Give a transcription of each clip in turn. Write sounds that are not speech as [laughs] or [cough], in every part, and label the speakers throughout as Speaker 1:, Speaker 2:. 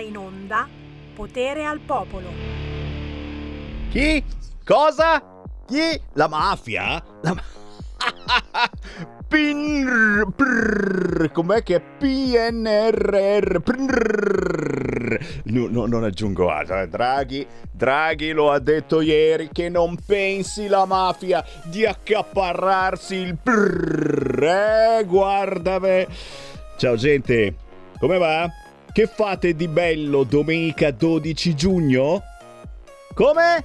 Speaker 1: in onda Potere al popolo.
Speaker 2: Chi? Cosa? Chi? La mafia? La mafia? [laughs] PNR, prrr, com'è che è PNRR? Prrr. No, no, non aggiungo altro. eh. Draghi, Draghi lo ha detto ieri che non pensi la mafia di accaparrarsi il prrr. Eh, guarda me. Ciao gente, come va? Che fate di bello domenica 12 giugno? Come?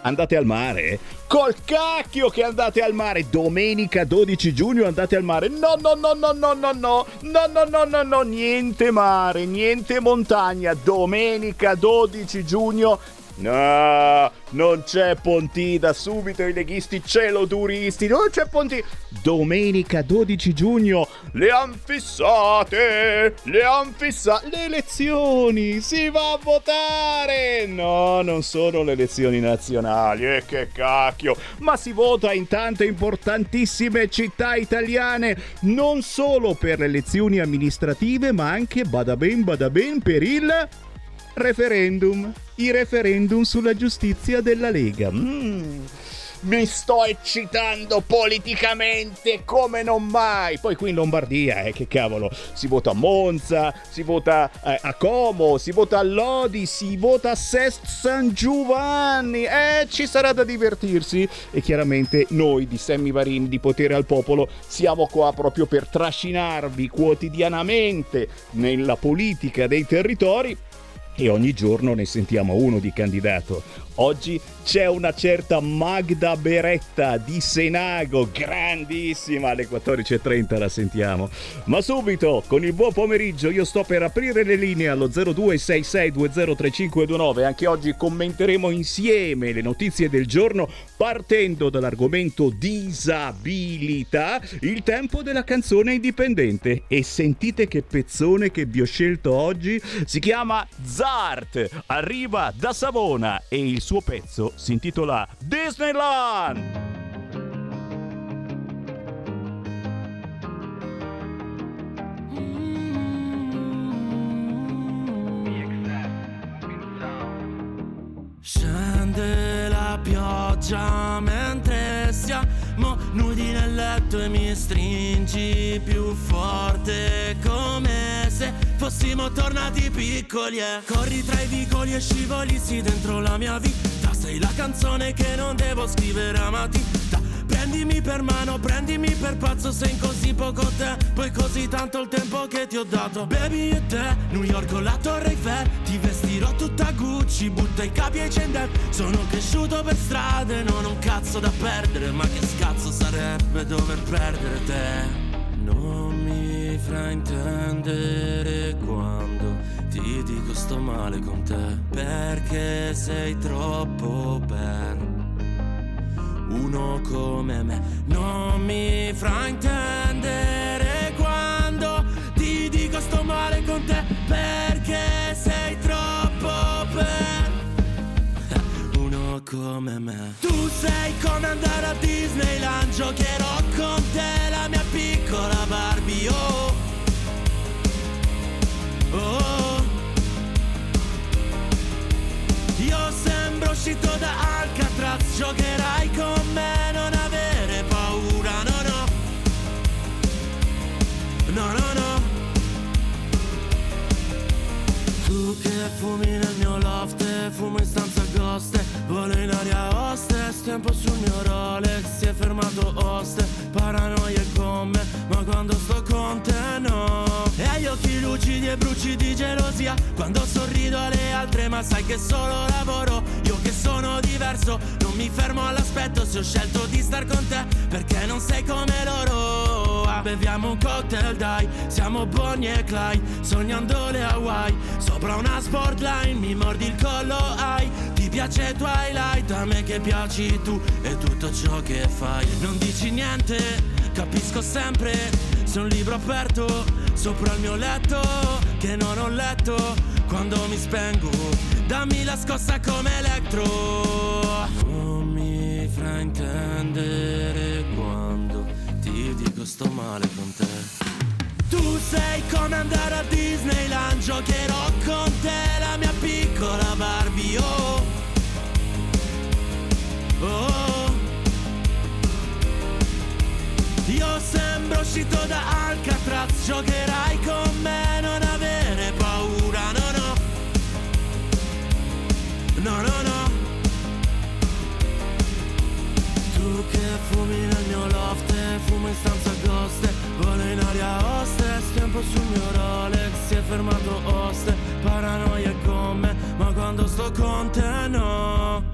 Speaker 2: Andate al mare? Col cacchio che andate al mare! Domenica 12 giugno andate al mare! No, no, no, no, no, no, no! No, no, no, no, no! Niente mare, niente montagna! Domenica 12 giugno No, non c'è Pontida, subito i leghisti celoduristi, non c'è Pontida. Domenica 12 giugno le han fissate, le han fissate, le elezioni, si va a votare. No, non sono le elezioni nazionali, e che cacchio, ma si vota in tante importantissime città italiane, non solo per le elezioni amministrative, ma anche, bada ben, bada ben, per il referendum. I referendum sulla giustizia della Lega. Mm, mi sto eccitando politicamente come non mai. Poi qui in Lombardia, eh, che cavolo, si vota a Monza, si vota eh, a Como, si vota a Lodi, si vota a Sest San Giovanni. Eh, ci sarà da divertirsi. E chiaramente noi di Sammy Varini di Potere al Popolo siamo qua proprio per trascinarvi quotidianamente nella politica dei territori e ogni giorno ne sentiamo uno di candidato. Oggi c'è una certa Magda Beretta di Senago, grandissima, alle 14.30 la sentiamo. Ma subito, con il buon pomeriggio, io sto per aprire le linee allo 0266203529. Anche oggi commenteremo insieme le notizie del giorno partendo dall'argomento disabilità, il tempo della canzone indipendente. E sentite che pezzone che vi ho scelto oggi, si chiama Zart, arriva da Savona e il suo pezzo si intitola Disneyland.
Speaker 3: Scende la pioggia mentre siamo nudi nel letto e mi stringi più forte come se fossimo tornati piccoli e corri tra i vicoli e scivolissi dentro la mia vita. Sei la canzone che non devo scrivere a matita Prendimi per mano, prendimi per pazzo Sei in così poco tempo e così tanto il tempo che ti ho dato. Baby e te, New York o la Torre Eiffel Ti vestirò tutta Gucci, butta i capi ai cendel Sono cresciuto per strade, non ho un cazzo da perdere Ma che scazzo sarebbe dover perdere te? Non mi fraintendere quando ti dico sto male con te Perché sei troppo per uno come me Non mi fraintendere quando ti dico sto male con te Perché sei troppo per uno come me Tu sei come andare a Disneyland Giocherò con te la mia piccola Barbie oh. Oh. Io sembro uscito da Alcatraz Giocherai fumi nel mio loft fumo in stanza ghost Volo in aria hostess, tempo sul mio Rolex Si è fermato host, paranoie con me Ma quando sto con te no. E gli occhi lucidi e bruci di gelosia Quando sorrido alle altre ma sai che solo lavoro Io che sono diverso, non mi fermo all'aspetto Se ho scelto di star con te perché non sei come loro Beviamo un cocktail dai, siamo Bonnie e Clyde Sognando le Hawaii, sopra una sportline Mi mordi il collo, ai. Ti piace Twilight, a me che piaci tu E tutto ciò che fai. Non dici niente, capisco sempre. Sei un libro aperto, sopra il mio letto Che non ho letto, quando mi spengo Dammi la scossa come elettro Non mi fraintendere quando sto male con te Tu sei come andare a Disneyland, giocherò con te la mia piccola Barbie. Oh, oh. Io sembro uscito da Alcatraz, giocherai con me, non avere paura, no no. No no no. Tu che fumi nel mio loft, fumo in stanza ghost, volo in aria hostess, tempo sul mio Rolex, si è fermato host, paranoia con me, ma quando sto con te no.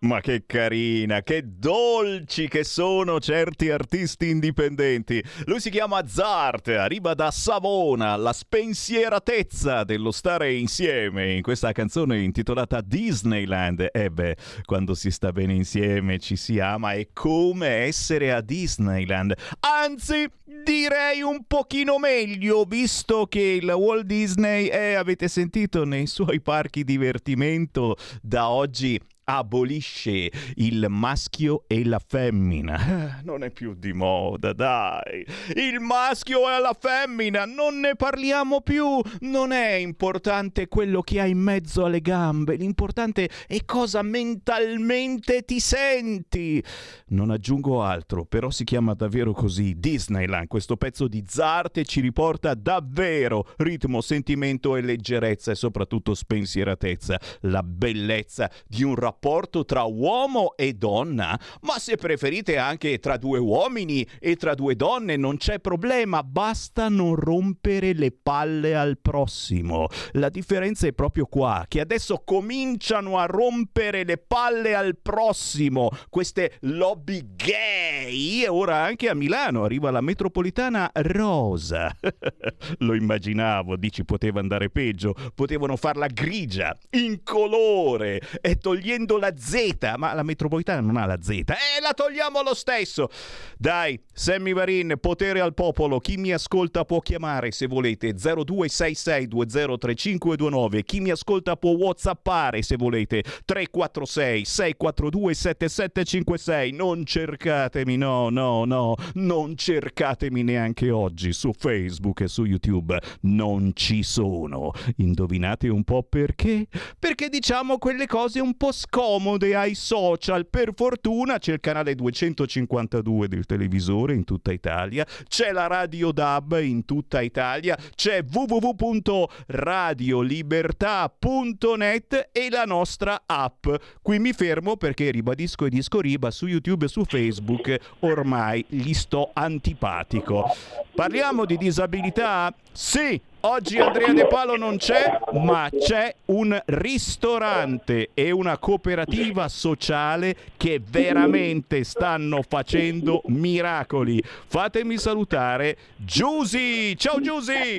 Speaker 2: Ma che carina, che dolci che sono certi artisti indipendenti. Lui si chiama Zart, arriva da Savona, la spensieratezza dello stare insieme in questa canzone intitolata Disneyland. E beh, quando si sta bene insieme ci si ama, è come essere a Disneyland. Anzi, direi un pochino meglio, visto che il Walt Disney è, avete sentito, nei suoi parchi divertimento da oggi abolisce il maschio e la femmina. Non è più di moda, dai. Il maschio e la femmina, non ne parliamo più. Non è importante quello che hai in mezzo alle gambe, l'importante è cosa mentalmente ti senti. Non aggiungo altro, però si chiama davvero così Disneyland. Questo pezzo di Zarte ci riporta davvero ritmo, sentimento e leggerezza e soprattutto spensieratezza, la bellezza di un rapporto rapporto tra uomo e donna, ma se preferite anche tra due uomini e tra due donne non c'è problema, basta non rompere le palle al prossimo. La differenza è proprio qua, che adesso cominciano a rompere le palle al prossimo, queste lobby gay e ora anche a Milano arriva la metropolitana rosa. [laughs] Lo immaginavo, dici poteva andare peggio, potevano farla grigia, in colore e togliendo togliendo la Z, ma la metropolitana non ha la Z, e eh, la togliamo lo stesso. Dai, Sammy Varin, potere al popolo, chi mi ascolta può chiamare se volete 0266203529, chi mi ascolta può whatsappare se volete 346 642 7756, non cercatemi, no, no, no, non cercatemi neanche oggi su Facebook e su YouTube, non ci sono. Indovinate un po' perché? Perché diciamo quelle cose un po' scomode comode ai social. Per fortuna c'è il canale 252 del televisore in tutta Italia, c'è la Radio DAB in tutta Italia, c'è www.radiolibertà.net e la nostra app. Qui mi fermo perché ribadisco e disco riba su YouTube e su Facebook ormai gli sto antipatico. Parliamo di disabilità? Sì, Oggi Andrea De Palo non c'è, ma c'è un ristorante e una cooperativa sociale che veramente stanno facendo miracoli. Fatemi salutare Giusy. Ciao Giusy.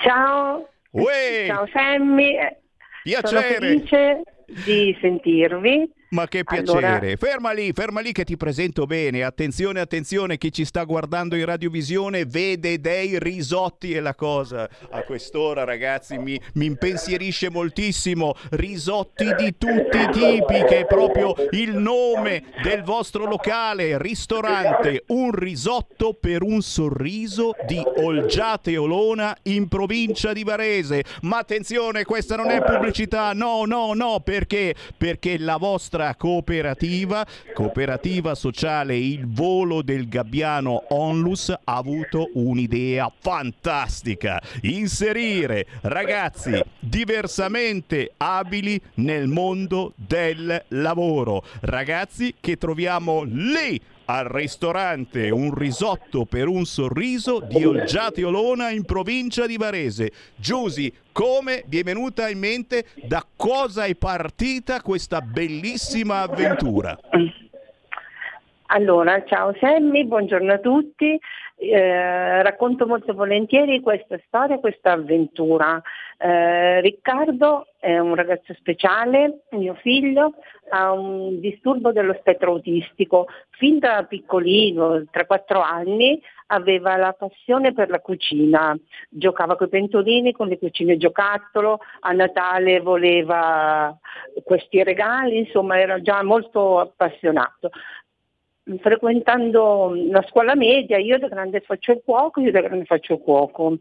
Speaker 4: Ciao.
Speaker 2: Uè.
Speaker 4: Ciao Sammy.
Speaker 2: Piacere.
Speaker 4: Sono felice di sentirvi.
Speaker 2: Ma che piacere. Allora... Ferma lì, ferma lì che ti presento bene. Attenzione, attenzione, chi ci sta guardando in radiovisione vede dei risotti e la cosa a quest'ora, ragazzi, mi, mi impensierisce moltissimo. Risotti di tutti i tipi, che è proprio il nome del vostro locale, ristorante. Un risotto per un sorriso di Olgiate Olona in provincia di Varese. Ma attenzione, questa non è pubblicità, no, no, no, perché? Perché la vostra nostra cooperativa, cooperativa sociale Il Volo del Gabbiano Onlus, ha avuto un'idea fantastica. Inserire ragazzi diversamente abili nel mondo del lavoro. Ragazzi che troviamo lì al ristorante Un risotto per un sorriso di Olgiati Olona in provincia di Varese. Giusi, come vi è venuta in mente, da cosa è partita questa bellissima avventura?
Speaker 4: Allora, ciao Sammy, buongiorno a tutti. Eh, racconto molto volentieri questa storia, questa avventura. Eh, Riccardo è un ragazzo speciale, mio figlio, ha un disturbo dello spettro autistico. Fin da piccolino, 3-4 anni, aveva la passione per la cucina. Giocava con i pentolini, con le cucine giocattolo, a Natale voleva questi regali, insomma era già molto appassionato frequentando la scuola media, io da grande faccio il cuoco, io da grande faccio il cuoco.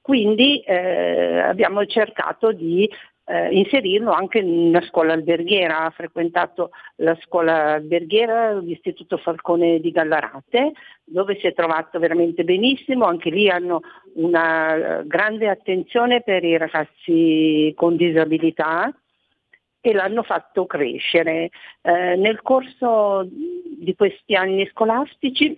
Speaker 4: Quindi eh, abbiamo cercato di eh, inserirlo anche una scuola alberghiera, ha frequentato la scuola alberghiera, l'Istituto Falcone di Gallarate, dove si è trovato veramente benissimo, anche lì hanno una grande attenzione per i ragazzi con disabilità e l'hanno fatto crescere. Eh, nel corso di questi anni scolastici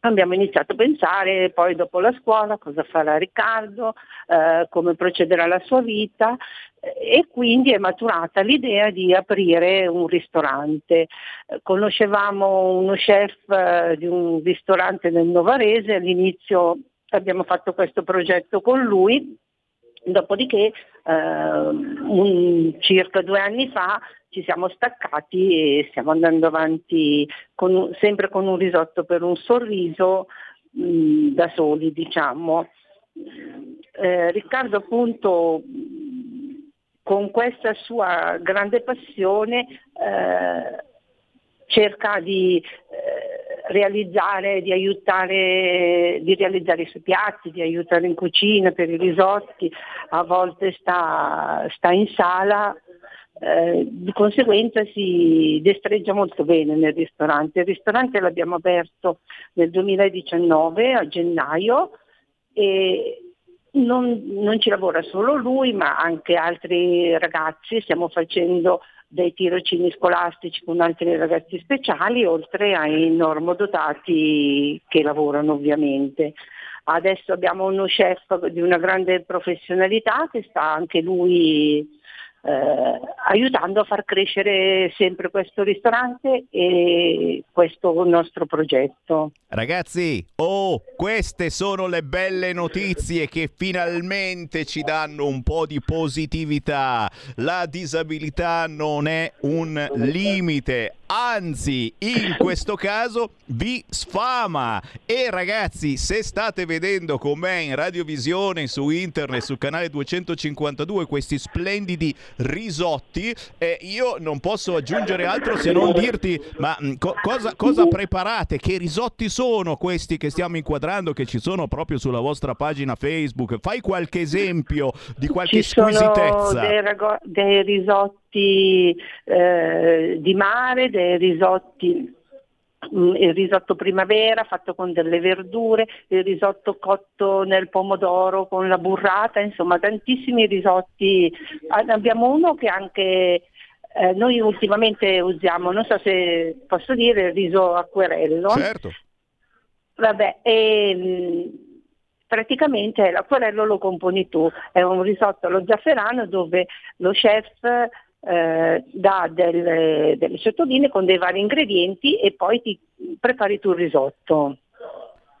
Speaker 4: abbiamo iniziato a pensare poi dopo la scuola cosa farà Riccardo, eh, come procederà la sua vita eh, e quindi è maturata l'idea di aprire un ristorante. Eh, conoscevamo uno chef eh, di un ristorante nel Novarese, all'inizio abbiamo fatto questo progetto con lui, dopodiché eh, un, circa due anni fa ci siamo staccati e stiamo andando avanti con, sempre con un risotto per un sorriso mh, mm, da soli, diciamo. Eh, Riccardo appunto con questa sua grande passione eh, cerca di eh, realizzare, di aiutare, di realizzare i suoi piatti, di aiutare in cucina per i risotti, a volte sta, sta in sala eh, di conseguenza si destreggia molto bene nel ristorante. Il ristorante l'abbiamo aperto nel 2019 a gennaio e non, non, ci lavora solo lui ma anche altri ragazzi, stiamo facendo dei tirocini scolastici con altri ragazzi speciali oltre ai normodotati che lavorano ovviamente. Adesso abbiamo uno chef di una grande professionalità che sta anche lui eh, aiutando a far crescere sempre questo ristorante e questo nostro progetto.
Speaker 2: Ragazzi, oh, queste sono le belle notizie che finalmente ci danno un po' di positività. La disabilità non è un limite, anzi in questo caso vi sfama e ragazzi se state vedendo con me in radiovisione su internet sul canale 252 questi splendidi risotti. Eh, io non posso aggiungere altro se non dirti ma mm, co- cosa, cosa preparate? Che risotti sono questi che stiamo inquadrando che ci sono proprio sulla vostra pagina Facebook? Fai qualche esempio di qualche
Speaker 4: ci
Speaker 2: squisitezza.
Speaker 4: dei, rago- dei risotti eh, di mare, dei risotti il risotto primavera fatto con delle verdure, il risotto cotto nel pomodoro con la burrata, insomma tantissimi risotti. Abbiamo uno che anche eh, noi ultimamente usiamo, non so se posso dire, il riso acquerello.
Speaker 2: Certo.
Speaker 4: Vabbè, e, mm, praticamente l'acquerello lo componi tu, è un risotto allo zafferano dove lo chef eh, dà delle, delle ciottoline con dei vari ingredienti e poi ti prepari tu il risotto.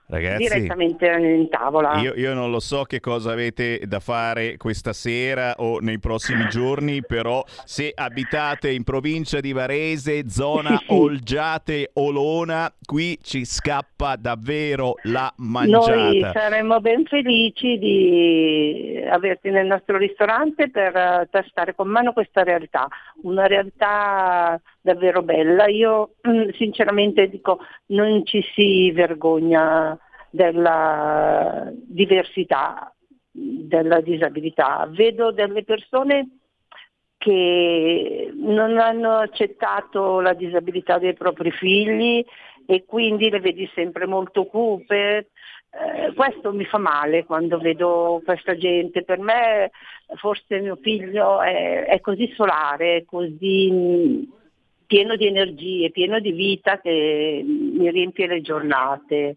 Speaker 2: Ragazzi,
Speaker 4: direttamente in tavola.
Speaker 2: Io, io, non lo so che cosa avete da fare questa sera o nei prossimi [laughs] giorni, però se abitate in provincia di Varese, zona [laughs] Olgiate Olona, qui ci scappa davvero la mangiata.
Speaker 4: Noi saremmo ben felici di averti nel nostro ristorante per uh, tastare con mano questa realtà, una realtà davvero bella. Io mm, sinceramente dico non ci si vergogna della diversità, della disabilità. Vedo delle persone che non hanno accettato la disabilità dei propri figli e quindi le vedi sempre molto cupe. Eh, questo mi fa male quando vedo questa gente. Per me forse mio figlio è, è così solare, così pieno di energie, pieno di vita che mi riempie le giornate.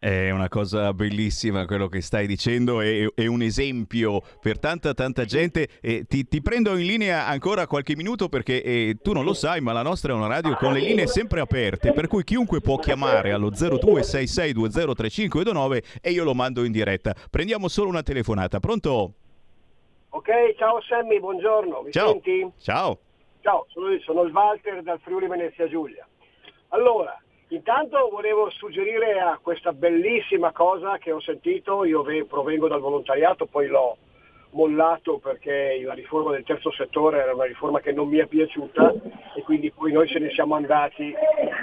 Speaker 2: È una cosa bellissima quello che stai dicendo, è, è un esempio per tanta tanta gente. E ti, ti, prendo in linea ancora qualche minuto perché eh, tu non lo sai, ma la nostra è una radio con le linee sempre aperte, per cui chiunque può chiamare allo 0266203529 e io lo mando in diretta. Prendiamo solo una telefonata, pronto?
Speaker 5: Ok, ciao Sammy, buongiorno, mi
Speaker 2: ciao.
Speaker 5: senti?
Speaker 2: Ciao.
Speaker 5: Ciao, sono, sono il Walter dal Friuli Venezia Giulia. Allora, intanto volevo suggerire a questa bellissima cosa che ho sentito, io provengo dal volontariato, poi l'ho, mollato perché la riforma del terzo settore era una riforma che non mi è piaciuta e quindi poi noi ce ne siamo andati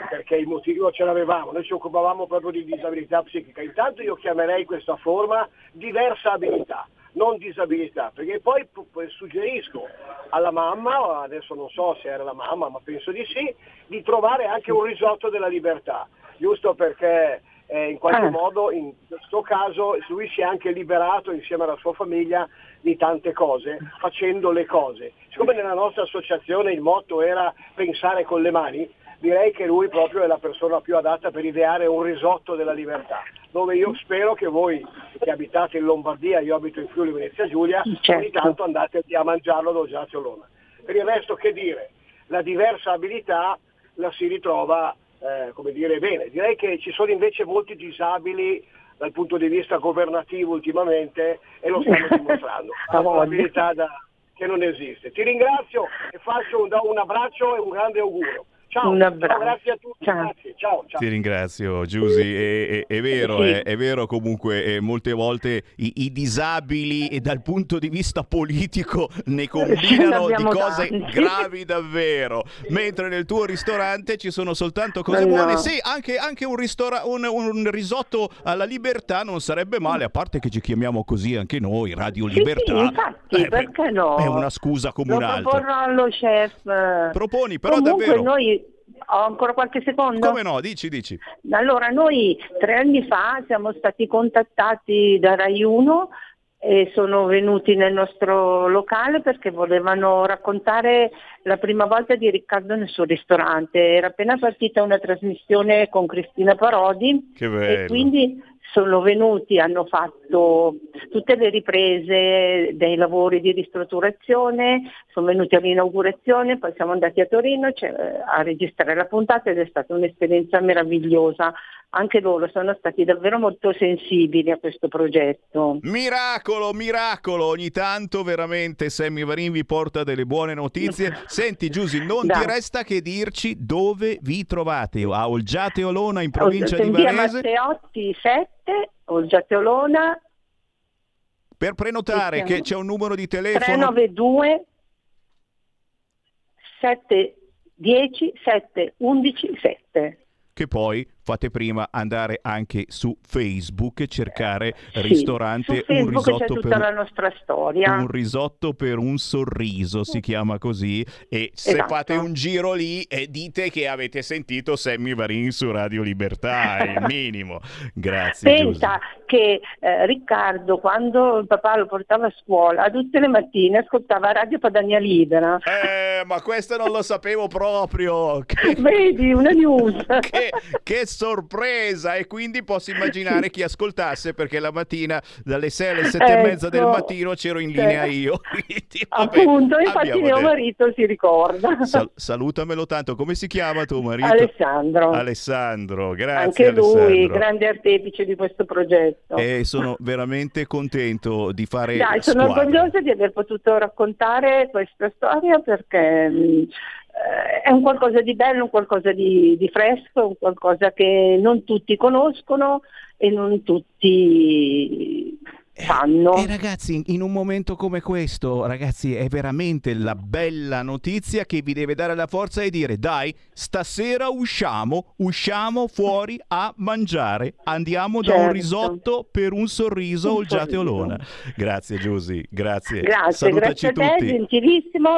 Speaker 5: perché i motivi non ce l'avevamo, noi ci occupavamo proprio di disabilità psichica. Intanto io chiamerei questa forma diversa abilità non disabilità, perché poi suggerisco alla mamma, adesso non so se era la mamma, ma penso di sì, di trovare anche un risotto della libertà, giusto perché eh, in qualche ah. modo in questo caso lui si è anche liberato insieme alla sua famiglia di tante cose, facendo le cose. Siccome nella nostra associazione il motto era pensare con le mani, direi che lui proprio è la persona più adatta per ideare un risotto della libertà dove io spero che voi che abitate in Lombardia, io abito in Friuli Venezia Giulia, certo. ogni tanto andate a mangiarlo da Giacio Lona. Per il resto che dire, la diversa abilità la si ritrova eh, come dire bene. Direi che ci sono invece molti disabili dal punto di vista governativo ultimamente e lo stanno dimostrando. [laughs] Una abilità da, che non esiste. Ti ringrazio e faccio un, un abbraccio e un grande augurio. Ciao, un abbraccio. Grazie a tutti. Ciao. Grazie. Ciao, ciao.
Speaker 2: Ti ringrazio, Giusy. È, è, è vero, sì. è, è, vero comunque, eh, molte volte i, i, disabili e dal punto di vista politico ne combinano di cose tanti. [laughs] gravi davvero. Mentre nel tuo ristorante ci sono soltanto cose no, buone. No. Sì, anche, anche un, ristora- un, un, risotto alla libertà non sarebbe male, a parte che ci chiamiamo così anche noi, Radio Libertà.
Speaker 4: Sì, infatti, eh, perché no?
Speaker 2: È una scusa come un'altra. Lo
Speaker 4: proporrò allo chef.
Speaker 2: Proponi, però
Speaker 4: Comunque
Speaker 2: davvero.
Speaker 4: Noi ho ancora qualche secondo?
Speaker 2: Come no, dici, dici.
Speaker 4: Allora, noi tre anni fa siamo stati contattati da Rai 1 e sono venuti nel nostro locale perché volevano raccontare la prima volta di Riccardo nel suo ristorante. Era appena partita una trasmissione con Cristina Parodi
Speaker 2: che bello.
Speaker 4: e quindi sono venuti, hanno fatto tutte le riprese dei lavori di ristrutturazione, sono venuti all'inaugurazione, poi siamo andati a Torino a registrare la puntata ed è stata un'esperienza meravigliosa. Anche loro sono stati davvero molto sensibili a questo progetto.
Speaker 2: Miracolo, miracolo! Ogni tanto veramente Sammy Varin vi porta delle buone notizie. [laughs] Senti Giusy, non da. ti resta che dirci dove vi trovate. A Olgiate Olona in provincia di Varese.
Speaker 4: Matteotti 7 Olgiate Olona.
Speaker 2: Per prenotare che c'è un numero di telefono
Speaker 4: 392 710 711 7
Speaker 2: che poi fate prima andare anche su Facebook e cercare sì, ristorante un risotto
Speaker 4: per.
Speaker 2: Un risotto per un sorriso si chiama così e se esatto. fate un giro lì e dite che avete sentito Sammy Varin su Radio Libertà, è il [laughs] minimo. Grazie.
Speaker 4: Pensa Giuseppe. che eh, Riccardo quando il papà lo portava a scuola tutte le mattine ascoltava Radio Padania Libera.
Speaker 2: Eh, ma questo non lo sapevo proprio. [laughs]
Speaker 4: Che... Vedi, una news.
Speaker 2: che che, sorpresa! E quindi posso immaginare chi ascoltasse perché la mattina dalle 6 alle 7 ecco, e mezza del mattino c'ero in linea cioè, io. [laughs]
Speaker 4: Quindi, vabbè, Appunto, infatti mio marito si ricorda.
Speaker 2: Sal- salutamelo tanto. Come si chiama tuo marito?
Speaker 4: Alessandro.
Speaker 2: Alessandro, grazie.
Speaker 4: Anche
Speaker 2: Alessandro.
Speaker 4: lui, grande artefice di questo progetto.
Speaker 2: E sono veramente contento di fare
Speaker 4: Dai, sono
Speaker 2: squadra.
Speaker 4: orgogliosa di aver potuto raccontare questa storia perché mm, eh, è un qualcosa di bello, un qualcosa di, di, fresco, un qualcosa che non tutti conoscono e non tutti sanno.
Speaker 2: E, e ragazzi, in un momento come questo, ragazzi, è veramente la bella notizia che vi deve dare la forza e dire dai, stasera usciamo, usciamo fuori a mangiare, andiamo certo. da un certo. risotto per un sorriso un Olgiate Olona. Grazie Giusy, grazie.
Speaker 4: Grazie,
Speaker 2: Salutaci
Speaker 4: grazie a te,
Speaker 2: tutti.
Speaker 4: gentilissimo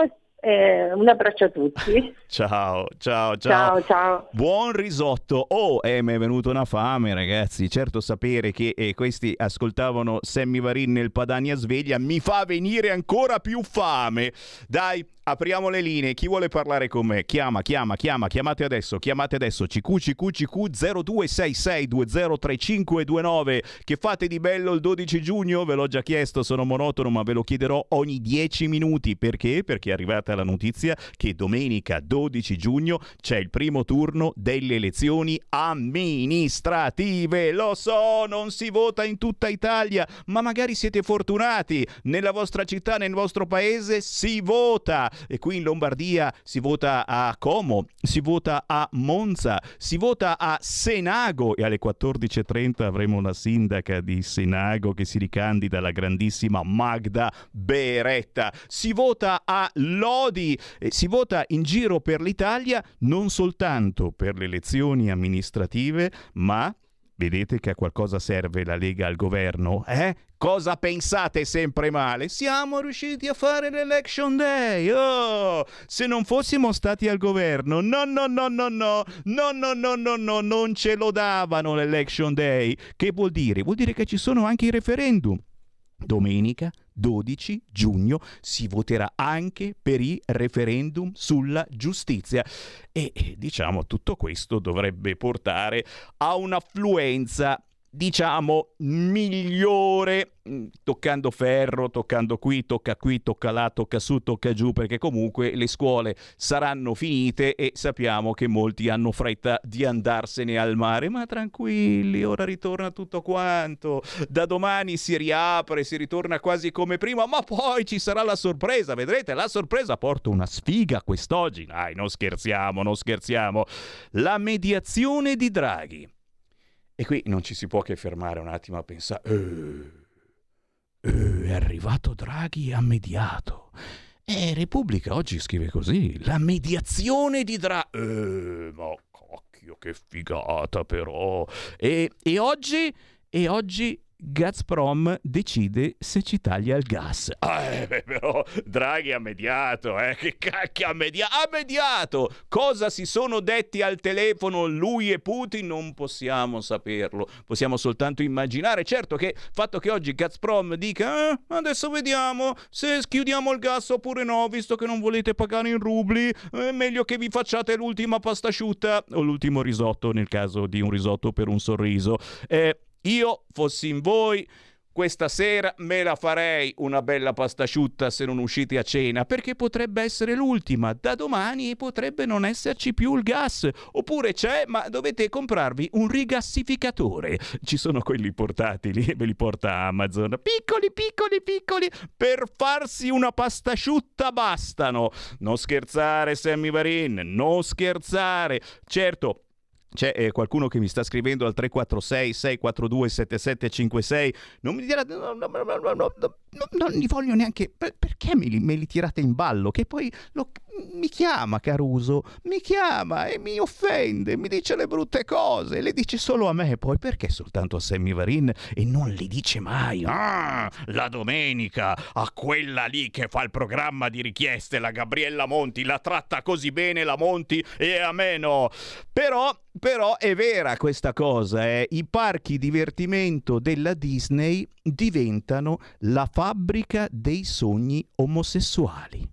Speaker 4: eh, un abbraccio a tutti. [laughs]
Speaker 2: ciao, ciao, ciao.
Speaker 4: Ciao, ciao.
Speaker 2: Buon risotto. Oh, eh, mi è venuta una fame, ragazzi. Certo, sapere che eh, questi ascoltavano Sammy Varin nel Padania Sveglia mi fa venire ancora più fame. Dai, apriamo le linee. Chi vuole parlare con me? Chiama, chiama, chiama. Chiamate adesso, chiamate adesso. CQ, CQ, CQ 0266203529. Che fate di bello il 12 giugno? Ve l'ho già chiesto, sono monotono, ma ve lo chiederò ogni 10 minuti. Perché? Perché arrivate arrivata la notizia che domenica 12 giugno c'è il primo turno delle elezioni amministrative. Lo so, non si vota in tutta Italia, ma magari siete fortunati. Nella vostra città, nel vostro paese si vota. E qui in Lombardia si vota a Como, si vota a Monza, si vota a Senago e alle 14.30 avremo una sindaca di Senago che si ricandida la grandissima Magda Beretta. Si vota a Lodi, si vota in giro per l'Italia non soltanto per le elezioni amministrative, ma vedete che a qualcosa serve la Lega al governo, eh? Cosa pensate sempre male? Siamo riusciti a fare l'election day. Oh, se non fossimo stati al governo, no, no, no, no, no, no, no, no, no, no, non ce lo davano l'election day. Che vuol dire? Vuol dire che ci sono anche i referendum. Domenica 12 giugno si voterà anche per i referendum sulla giustizia. E diciamo tutto questo dovrebbe portare a un'affluenza diciamo migliore. Mm, toccando ferro, toccando qui, tocca qui, tocca là, tocca su, tocca giù, perché comunque le scuole saranno finite e sappiamo che molti hanno fretta di andarsene al mare, ma tranquilli, ora ritorna tutto quanto, da domani si riapre, si ritorna quasi come prima, ma poi ci sarà la sorpresa, vedrete, la sorpresa porta una sfiga quest'oggi, dai, non scherziamo, non scherziamo, la mediazione di Draghi. E qui non ci si può che fermare un attimo a pensare, eh, eh, è arrivato Draghi e ha mediato. E Repubblica oggi scrive così, la mediazione di Draghi. Eh, ma cacchio, che figata però. E, e oggi, e oggi Gazprom decide se ci taglia il gas. Eh, però Draghi ha mediato, eh? Che cacchio ha mediato? Ha mediato! Cosa si sono detti al telefono lui e Putin? Non possiamo saperlo, possiamo soltanto immaginare. Certo che il fatto che oggi Gazprom dica eh, adesso vediamo se chiudiamo il gas oppure no, visto che non volete pagare in rubli, è meglio che vi facciate l'ultima pasta asciutta o l'ultimo risotto nel caso di un risotto per un sorriso. Eh, io fossi in voi questa sera me la farei una bella pasta asciutta se non uscite a cena, perché potrebbe essere l'ultima. Da domani potrebbe non esserci più il gas. Oppure c'è, ma dovete comprarvi un rigassificatore. Ci sono quelli portatili, [laughs] ve li porta Amazon. Piccoli, piccoli, piccoli. Per farsi una pasta asciutta bastano. Non scherzare, Sammy Varin, non scherzare. Certo, c'è eh, qualcuno che mi sta scrivendo al 346 642 7756. Non mi dirà. No, no, no, non li voglio neanche. perché me li, me li, tirate in ballo? Che poi lo, mi chiama Caruso, mi chiama e mi offende, mi dice le brutte cose. Le dice solo a me. Poi perché soltanto a Sammy Varin e non li dice mai? Ah, la domenica a quella lì che fa il programma di richieste, la Gabriella Monti, la tratta così bene la Monti e a me no. Però però è vera questa cosa, eh? i parchi divertimento della Disney diventano la fabbrica dei sogni omosessuali.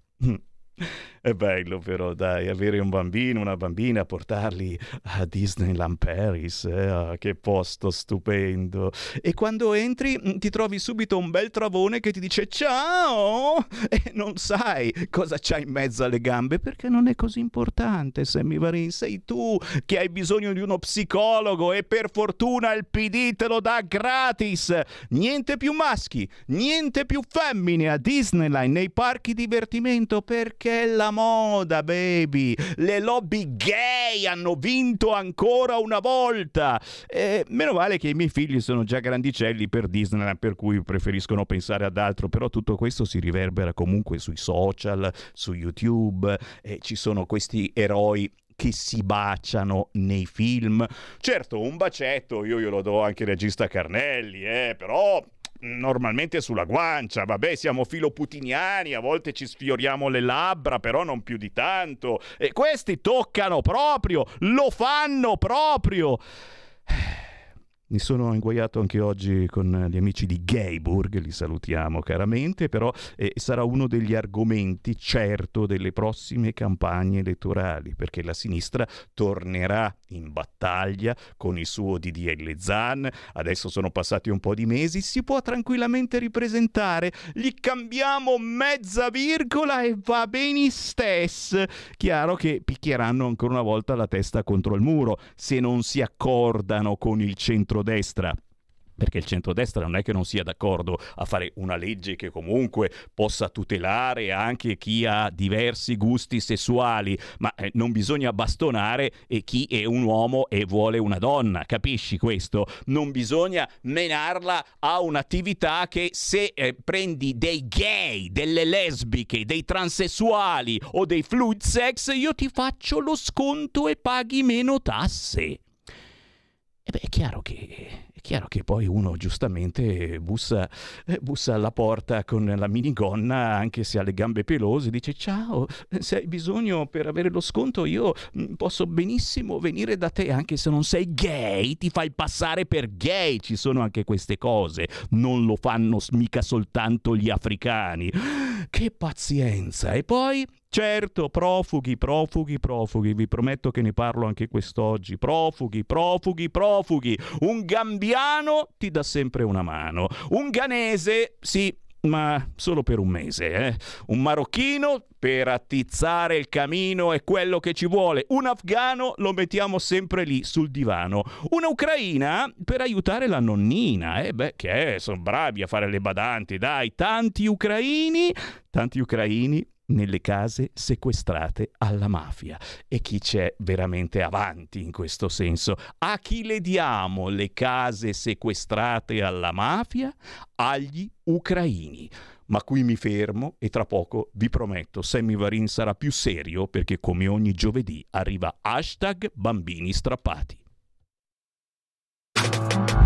Speaker 2: È bello però, dai, avere un bambino, una bambina, portarli a Disneyland Paris, eh? ah, che posto stupendo. E quando entri mm, ti trovi subito un bel travone che ti dice ciao e non sai cosa c'ha in mezzo alle gambe perché non è così importante, Sammy Varin, sei tu che hai bisogno di uno psicologo e per fortuna il PD te lo dà gratis. Niente più maschi, niente più femmine a Disneyland nei parchi divertimento perché la moda, baby. Le lobby gay hanno vinto ancora una volta. E meno male che i miei figli sono già grandicelli per Disneyland, per cui preferiscono pensare ad altro, però tutto questo si riverbera comunque sui social, su YouTube, e ci sono questi eroi che si baciano nei film. Certo, un bacetto io glielo do anche al regista Carnelli, eh, però normalmente sulla guancia, vabbè siamo filoputiniani, a volte ci sfioriamo le labbra, però non più di tanto. E questi toccano proprio, lo fanno proprio. Mi sono inguaiato anche oggi con gli amici di Gayburg, li salutiamo caramente, però eh, sarà uno degli argomenti certo delle prossime campagne elettorali, perché la sinistra tornerà in battaglia con il suo DDL Zan, adesso sono passati un po' di mesi, si può tranquillamente ripresentare, gli cambiamo mezza virgola e va bene stess. Chiaro che picchieranno ancora una volta la testa contro il muro. Se non si accordano con il centro centrodestra perché il centrodestra non è che non sia d'accordo a fare una legge che comunque possa tutelare anche chi ha diversi gusti sessuali, ma eh, non bisogna bastonare chi è un uomo e vuole una donna, capisci questo? Non bisogna menarla a un'attività che se eh, prendi dei gay, delle lesbiche, dei transessuali o dei fluid sex, io ti faccio lo sconto e paghi meno tasse. E beh, è chiaro che chiaro che poi uno giustamente bussa, bussa, alla porta con la minigonna, anche se ha le gambe pelose, dice ciao, se hai bisogno per avere lo sconto io posso benissimo venire da te, anche se non sei gay, ti fai passare per gay, ci sono anche queste cose, non lo fanno mica soltanto gli africani. Che pazienza! E poi Certo, profughi, profughi, profughi, vi prometto che ne parlo anche quest'oggi. Profughi, profughi, profughi. Un gambiano ti dà sempre una mano. Un ganese, sì, ma solo per un mese. Eh? Un marocchino per attizzare il camino è quello che ci vuole. Un afgano lo mettiamo sempre lì sul divano. Una ucraina per aiutare la nonnina. Eh beh, che sono bravi a fare le badanti, dai. Tanti ucraini, tanti ucraini nelle case sequestrate alla mafia. E chi c'è veramente avanti in questo senso? A chi le diamo le case sequestrate alla mafia? Agli ucraini. Ma qui mi fermo e tra poco vi prometto Sammy Varin sarà più serio perché come ogni giovedì arriva hashtag bambini strappati.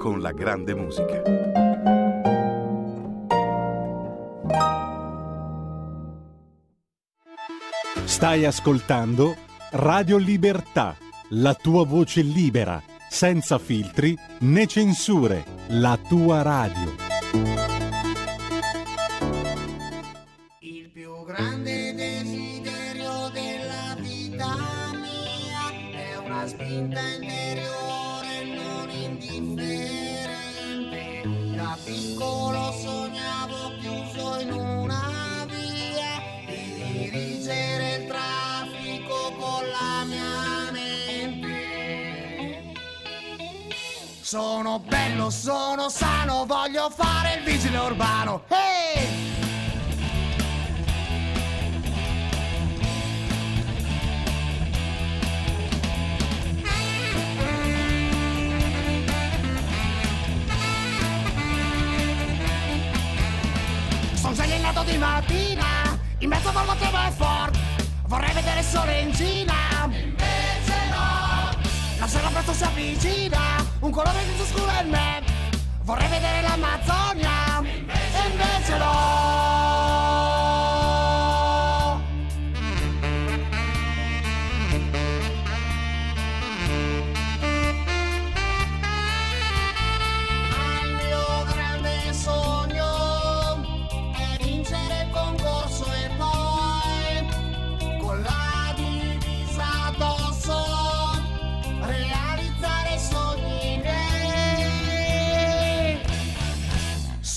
Speaker 6: con la grande musica.
Speaker 7: Stai ascoltando Radio Libertà, la tua voce libera, senza filtri né censure, la tua radio.
Speaker 8: Il più grande desiderio della vita mia è una spinta interiore Sono bello, sono sano, voglio fare il vigile urbano. Hey! Sono svegliato di mattina, in mezzo al motivo è Ford. Vorrei vedere il sole in Cina. La sera presto si avvicina, un colore di scuro in me. Vorrei vedere l'Amazzonia. Invece, invece no.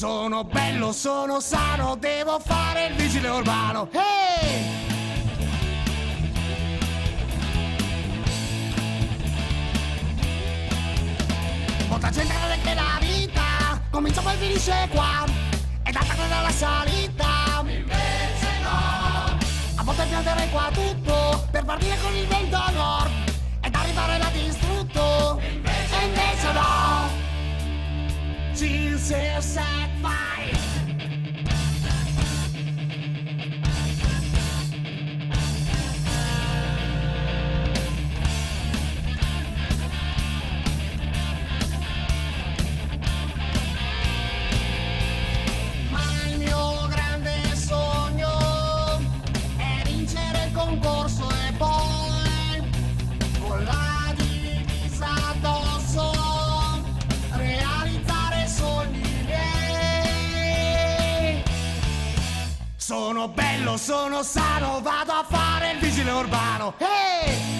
Speaker 8: Sono bello, sono sano, devo fare il vigile urbano. Hey! Molta gente crede la vita comincia poi finisce qua. E data crede alla salita. Invece no. A volte piangerei qua tutto per partire con il vento a nord ed arrivare là distrutto. Invece, e invece no. Jesus at my Sono bello, sono sano, vado a fare il vigile urbano. Hey!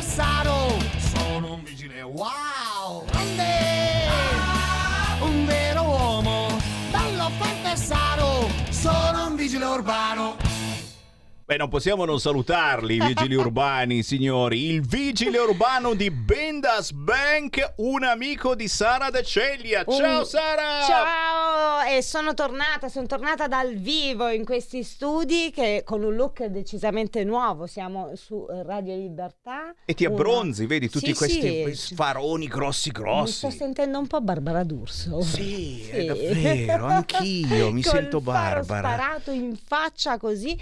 Speaker 8: Sano. Sono un vigile, wow. Grande, un vero uomo, bello sano. Sono un vigile urbano.
Speaker 2: Beh, non possiamo non salutarli, i vigili [laughs] urbani, signori. Il vigile urbano di Bendas Bank, un amico di Sara De Celia. Ciao
Speaker 9: Un-
Speaker 2: Sara!
Speaker 9: Ciao, e sono tornata, sono tornata dal vivo in questi studi che con un look decisamente nuovo, siamo su Radio Libertà.
Speaker 2: E ti
Speaker 9: Una-
Speaker 2: abbronzi, vedi tutti
Speaker 9: Sì,
Speaker 2: questi
Speaker 9: sì.
Speaker 2: faroni grossi
Speaker 9: Mi
Speaker 2: grossi.
Speaker 9: sto sentendo un po' Barbara D'Urso.
Speaker 2: Sì, è davvero, anch'io [laughs] mi sento Barbara.
Speaker 9: sparato in faccia così,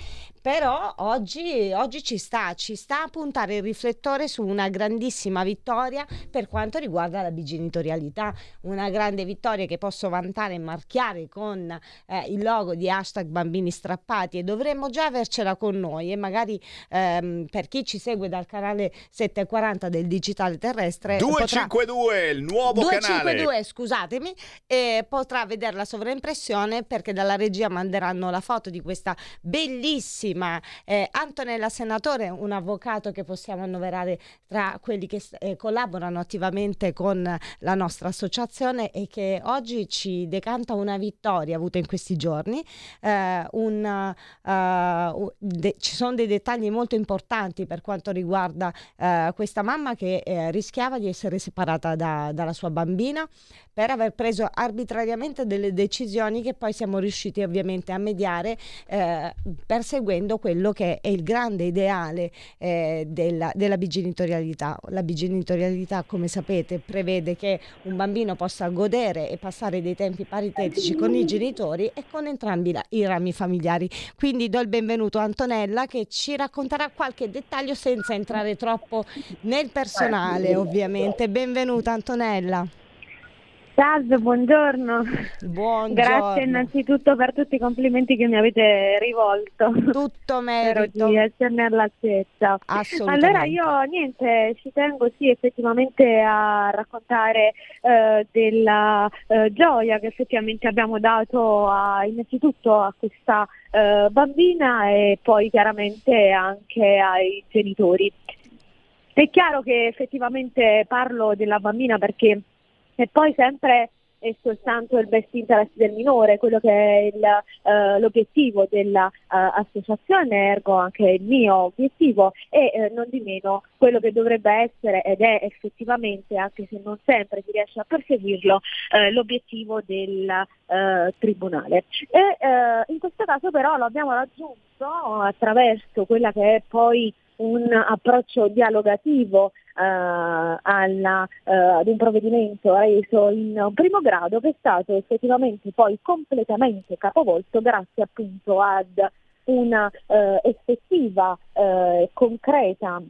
Speaker 9: però oggi, oggi ci sta, ci sta a puntare il riflettore su una grandissima vittoria per quanto riguarda la bigenitorialità, una grande vittoria che posso vantare e marchiare con eh, il logo di hashtag bambini strappati. E dovremmo già avercela con noi. E magari ehm, per chi ci segue dal canale 740 del digitale terrestre potrà
Speaker 2: 252, il nuovo canale.
Speaker 9: 252, scusatemi, e potrà vedere la sovraimpressione perché dalla regia manderanno la foto di questa bellissima eh, Antonella Senatore, un avvocato che possiamo annoverare tra quelli che eh, collaborano attivamente con la nostra associazione e che oggi ci decanta una vittoria avuta in questi giorni. Eh, un, un- de- ci sono dei dettagli molto importanti per quanto riguarda eh, questa mamma che eh, rischiava di essere separata da- dalla sua bambina per aver preso arbitrariamente delle decisioni che poi siamo riusciti ovviamente a mediare eh, perseguendo quello che è il grande ideale eh, della, della bigenitorialità. La bigenitorialità, come sapete, prevede che un bambino possa godere e passare dei tempi paritetici con i genitori e con entrambi la- i rami familiari. Quindi do il benvenuto a Antonella che ci racconterà qualche dettaglio senza entrare troppo nel personale, ovviamente. Benvenuta Antonella.
Speaker 10: Salve, buongiorno.
Speaker 9: Buongiorno.
Speaker 10: Grazie innanzitutto per tutti i complimenti che mi avete rivolto.
Speaker 9: Tutto [laughs]
Speaker 10: Spero
Speaker 9: merito.
Speaker 10: di esserne all'altezza. Allora io niente, ci tengo sì effettivamente a raccontare eh, della eh, gioia che effettivamente abbiamo dato a- innanzitutto a questa eh, bambina e poi chiaramente anche ai genitori. È chiaro che effettivamente parlo della bambina perché è poi sempre e soltanto il best interest del minore, quello che è il, eh, l'obiettivo dell'associazione, ergo anche il mio obiettivo e eh, non di meno quello che dovrebbe essere ed è effettivamente, anche se non sempre si riesce a perseguirlo, eh, l'obiettivo del eh, tribunale. E eh, in questo caso però lo abbiamo raggiunto attraverso quella che è poi un approccio dialogativo eh, alla, eh, ad un provvedimento reso in primo grado che è stato effettivamente poi completamente capovolto grazie appunto ad una eh, effettiva, eh, concreta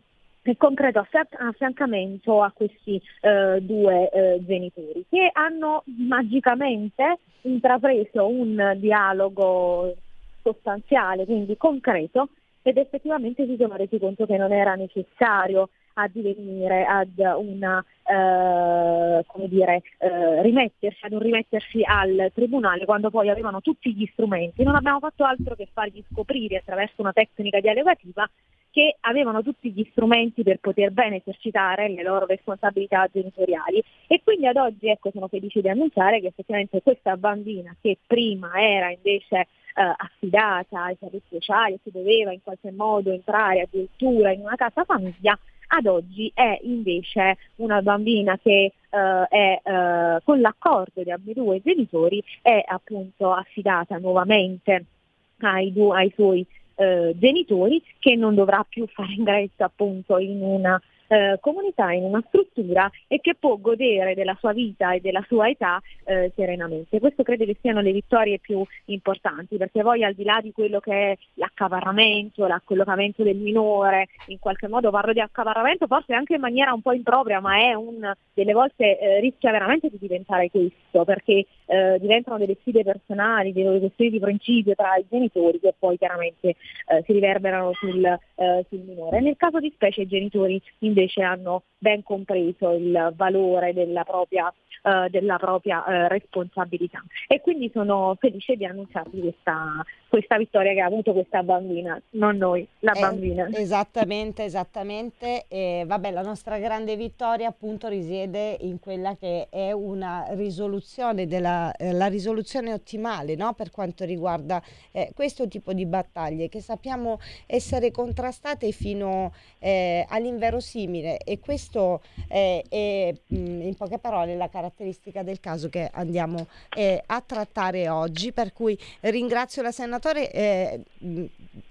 Speaker 10: concreto affian- affiancamento a questi eh, due eh, genitori che hanno magicamente intrapreso un dialogo sostanziale, quindi concreto, ed effettivamente si sono resi conto che non era necessario addivenire ad una, eh, come dire, eh, rimettersi, ad un rimettersi al tribunale quando poi avevano tutti gli strumenti. Non abbiamo fatto altro che fargli scoprire attraverso una tecnica dialogativa che avevano tutti gli strumenti per poter bene esercitare le loro responsabilità genitoriali e quindi ad oggi ecco, sono felice di annunciare che effettivamente questa bambina che prima era invece eh, affidata ai servizi sociali che doveva in qualche modo entrare addirittura in una casa famiglia, ad oggi è invece una bambina che eh, è eh, con l'accordo di ambedue i genitori è appunto affidata nuovamente ai, du- ai suoi eh, genitori che non dovrà più fare ingresso appunto in una eh, comunità, in una struttura e che può godere della sua vita e della sua età eh, serenamente. Questo credo che siano le vittorie più importanti, perché poi al di là di quello che è l'accavarramento, l'accollocamento del minore, in qualche modo parlo di accavarramento forse anche in maniera un po' impropria, ma è un, delle volte eh, rischia veramente di diventare questo, perché eh, diventano delle sfide personali, delle questioni di principio tra i genitori che poi chiaramente eh, si riverberano sul, eh, sul minore. Nel caso di specie i genitori invece invece hanno ben compreso il valore della propria, uh, della propria uh, responsabilità. E quindi sono felice di annunciarvi questa, questa, vittoria che ha avuto questa bambina, non noi, la eh, bambina.
Speaker 9: Esattamente, esattamente. E vabbè, la nostra grande vittoria appunto risiede in quella che è una risoluzione della eh, la risoluzione ottimale no? per quanto riguarda eh, questo tipo di battaglie che sappiamo essere contrastate fino eh, all'inverosimile e questo questo è, è in poche parole la caratteristica del caso che andiamo eh, a trattare oggi, per cui ringrazio la senatore. Eh,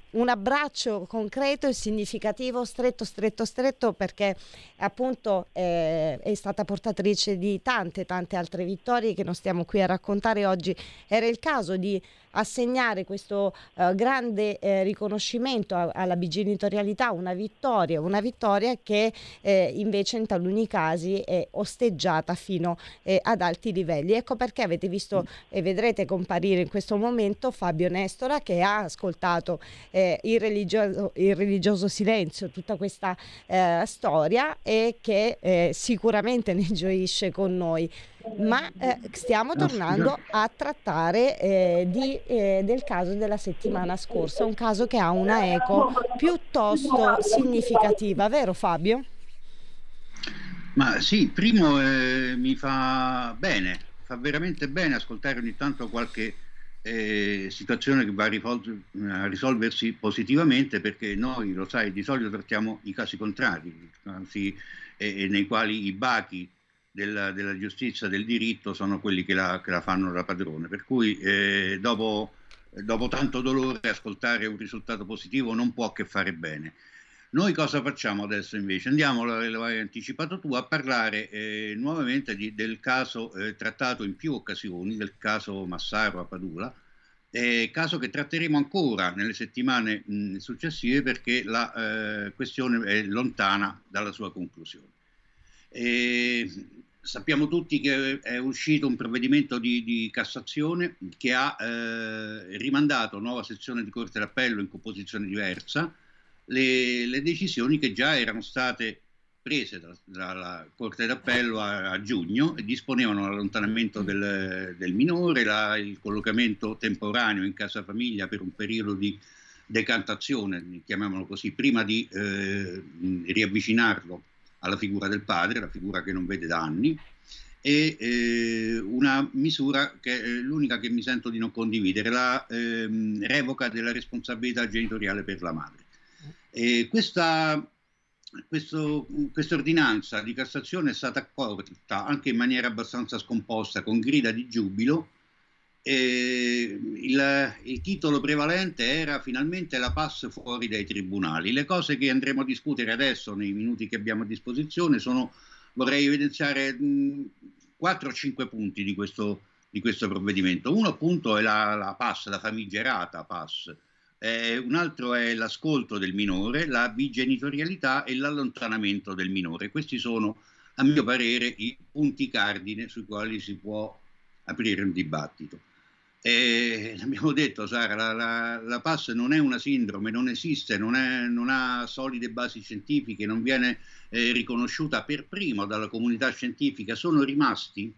Speaker 9: un abbraccio concreto e significativo, stretto, stretto, stretto, perché appunto eh, è stata portatrice di tante, tante altre vittorie che non stiamo qui a raccontare oggi. Era il caso di assegnare questo uh, grande eh, riconoscimento a, alla bigenitorialità, una vittoria, una vittoria che eh, invece in taluni casi è osteggiata fino eh, ad alti livelli. Ecco perché avete visto e vedrete comparire in questo momento Fabio Nestora che ha ascoltato eh, il religioso, il, religioso, silenzio, tutta questa eh, storia e che sicuramente ne gioisce con noi ma eh, stiamo tornando a trattare eh, di, eh, del caso della settimana scorsa, un caso che ha una eco piuttosto significativa, vero Fabio?
Speaker 11: Ma sì, primo eh, mi fa bene, fa veramente bene ascoltare ogni tanto qualche eh, situazione che va a, rivol- a, risolversi positivamente perché noi, lo sai, di solito trattiamo i casi contrari, anzi, eh, nei quali i bachi della, della, giustizia, del diritto, sono quelli che la, che la fanno da padrone. Per cui eh, dopo, dopo, tanto dolore ascoltare un risultato positivo non può che fare bene. Noi cosa facciamo adesso invece? Andiamo, l'hai anticipato tu, a parlare eh, nuovamente di, del caso eh, trattato in più occasioni, del caso Massaro a Padula, eh, caso che tratteremo ancora nelle settimane mh, successive perché la eh, questione è lontana dalla sua conclusione. E sappiamo tutti che è uscito un provvedimento di, di Cassazione che ha eh, rimandato nuova sezione di Corte d'Appello in composizione diversa le, le decisioni che già erano state prese da, dalla Corte d'Appello a, a, giugno e disponevano l'allontanamento del, del minore, la, il collocamento temporaneo in casa famiglia per un periodo di decantazione, chiamiamolo così, prima di eh, riavvicinarlo alla figura del padre, la figura che non vede da anni, e eh, una misura che è l'unica che mi sento di non condividere, la ehm, revoca della responsabilità genitoriale per la madre. E questa questa ordinanza di Cassazione è stata accolta anche in maniera abbastanza scomposta, con grida di giubilo, eh, il, il, titolo prevalente era finalmente la pass fuori dai tribunali. Le cose che andremo a discutere adesso, nei minuti che abbiamo a disposizione, sono, vorrei evidenziare mh, 4 o 5 punti di questo, di questo, provvedimento. Uno appunto è la, la pass, la famigerata pass. Eh, un altro è l'ascolto del minore, la bigenitorialità e l'allontanamento del minore. Questi sono, a mio parere, i punti cardine sui quali si può aprire un dibattito. E [laughs] l'abbiamo detto, Sara, la, la, la, PAS non è una sindrome, non esiste, non, è, non ha solide basi scientifiche, non viene eh, riconosciuta per primo dalla comunità scientifica. Sono rimasti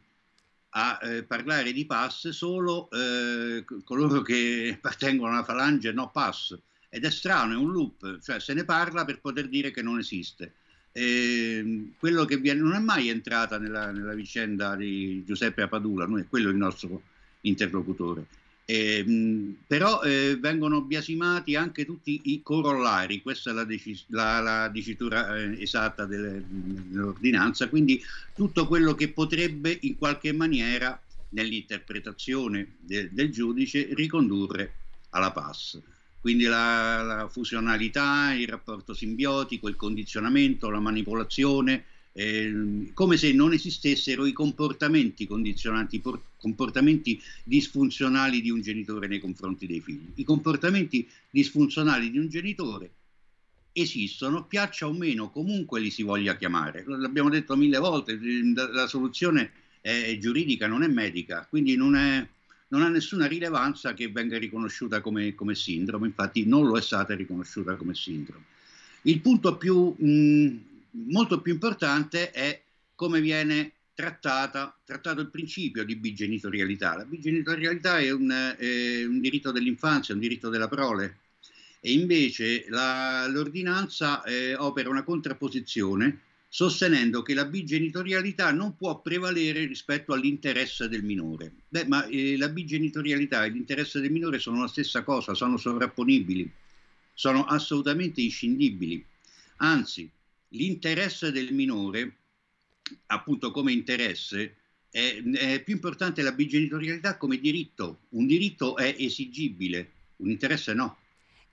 Speaker 11: a eh, parlare di PAS solo eh, coloro che [laughs] appartengono alla falange no PAS ed è strano, è un loop, cioè se ne parla per poter dire che non esiste. E quello che viene, non è mai entrata nella, nella vicenda di Giuseppe Apadula, noi è quello il nostro interlocutore. Eh, però eh, vengono biasimati anche tutti i corollari, questa è la, decis- la, la dicitura eh, esatta delle, dell'ordinanza, quindi tutto quello che potrebbe in qualche maniera nell'interpretazione de- del giudice ricondurre alla PAS. Quindi la, la fusionalità, il rapporto simbiotico, il condizionamento, la manipolazione, eh, come se non esistessero i comportamenti condizionanti, i comportamenti disfunzionali di un genitore nei confronti dei figli. I comportamenti disfunzionali di un genitore esistono, piaccia o meno, comunque li si voglia chiamare. L'abbiamo detto mille volte, la soluzione è giuridica, non è medica, quindi non, è, non ha nessuna rilevanza che venga riconosciuta come, come, sindrome, infatti non lo è stata riconosciuta come sindrome. Il punto più mh, molto più importante è come viene trattata, trattato il principio di bigenitorialità. La bigenitorialità è un, è un diritto dell'infanzia, un diritto della prole e invece la, l'ordinanza eh, opera una contrapposizione sostenendo che la bigenitorialità non può prevalere rispetto all'interesse del minore. Beh, ma eh, la bigenitorialità e l'interesse del minore sono la stessa cosa, sono sovrapponibili, sono assolutamente inscindibili. Anzi, l'interesse del minore, appunto come interesse, è, è, più importante la bigenitorialità come diritto. Un diritto è esigibile, un interesse no.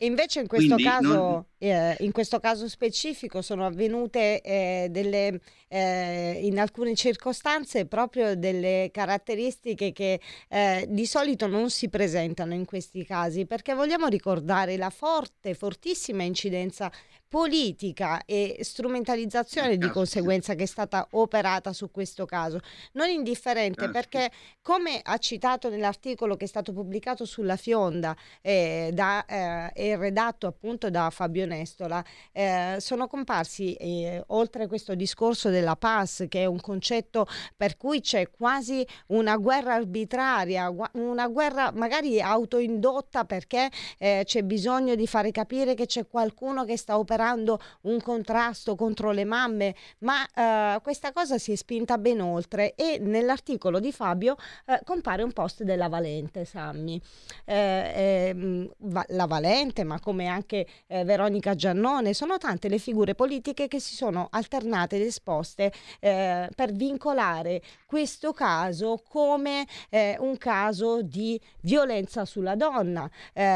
Speaker 9: Invece in questo, caso,
Speaker 11: non...
Speaker 9: eh, in questo caso specifico sono avvenute eh, delle, eh, in alcune circostanze proprio delle caratteristiche che eh, di solito non si presentano in questi casi, perché vogliamo ricordare la forte, fortissima incidenza politica e strumentalizzazione di conseguenza che è stata operata su questo caso. Non indifferente perché, come ha citato nell'articolo che è stato pubblicato sulla Fionda eh, da, eh, e redatto appunto da Fabio Nestola, eh, sono comparsi, eh, oltre questo discorso della PAS, che è un concetto per cui c'è quasi una guerra arbitraria, una guerra magari autoindotta perché eh, c'è bisogno di fare capire che c'è qualcuno che sta operando operando un contrasto contro le mamme, ma eh, questa cosa si è spinta ben oltre e nell'articolo di Fabio eh, compare un post della Valente, Sammy. Eh, ehm, la Valente, ma come anche eh, Veronica Giannone, sono tante le figure politiche che si sono alternate ed esposte eh, per vincolare questo caso come eh, un caso di violenza sulla donna,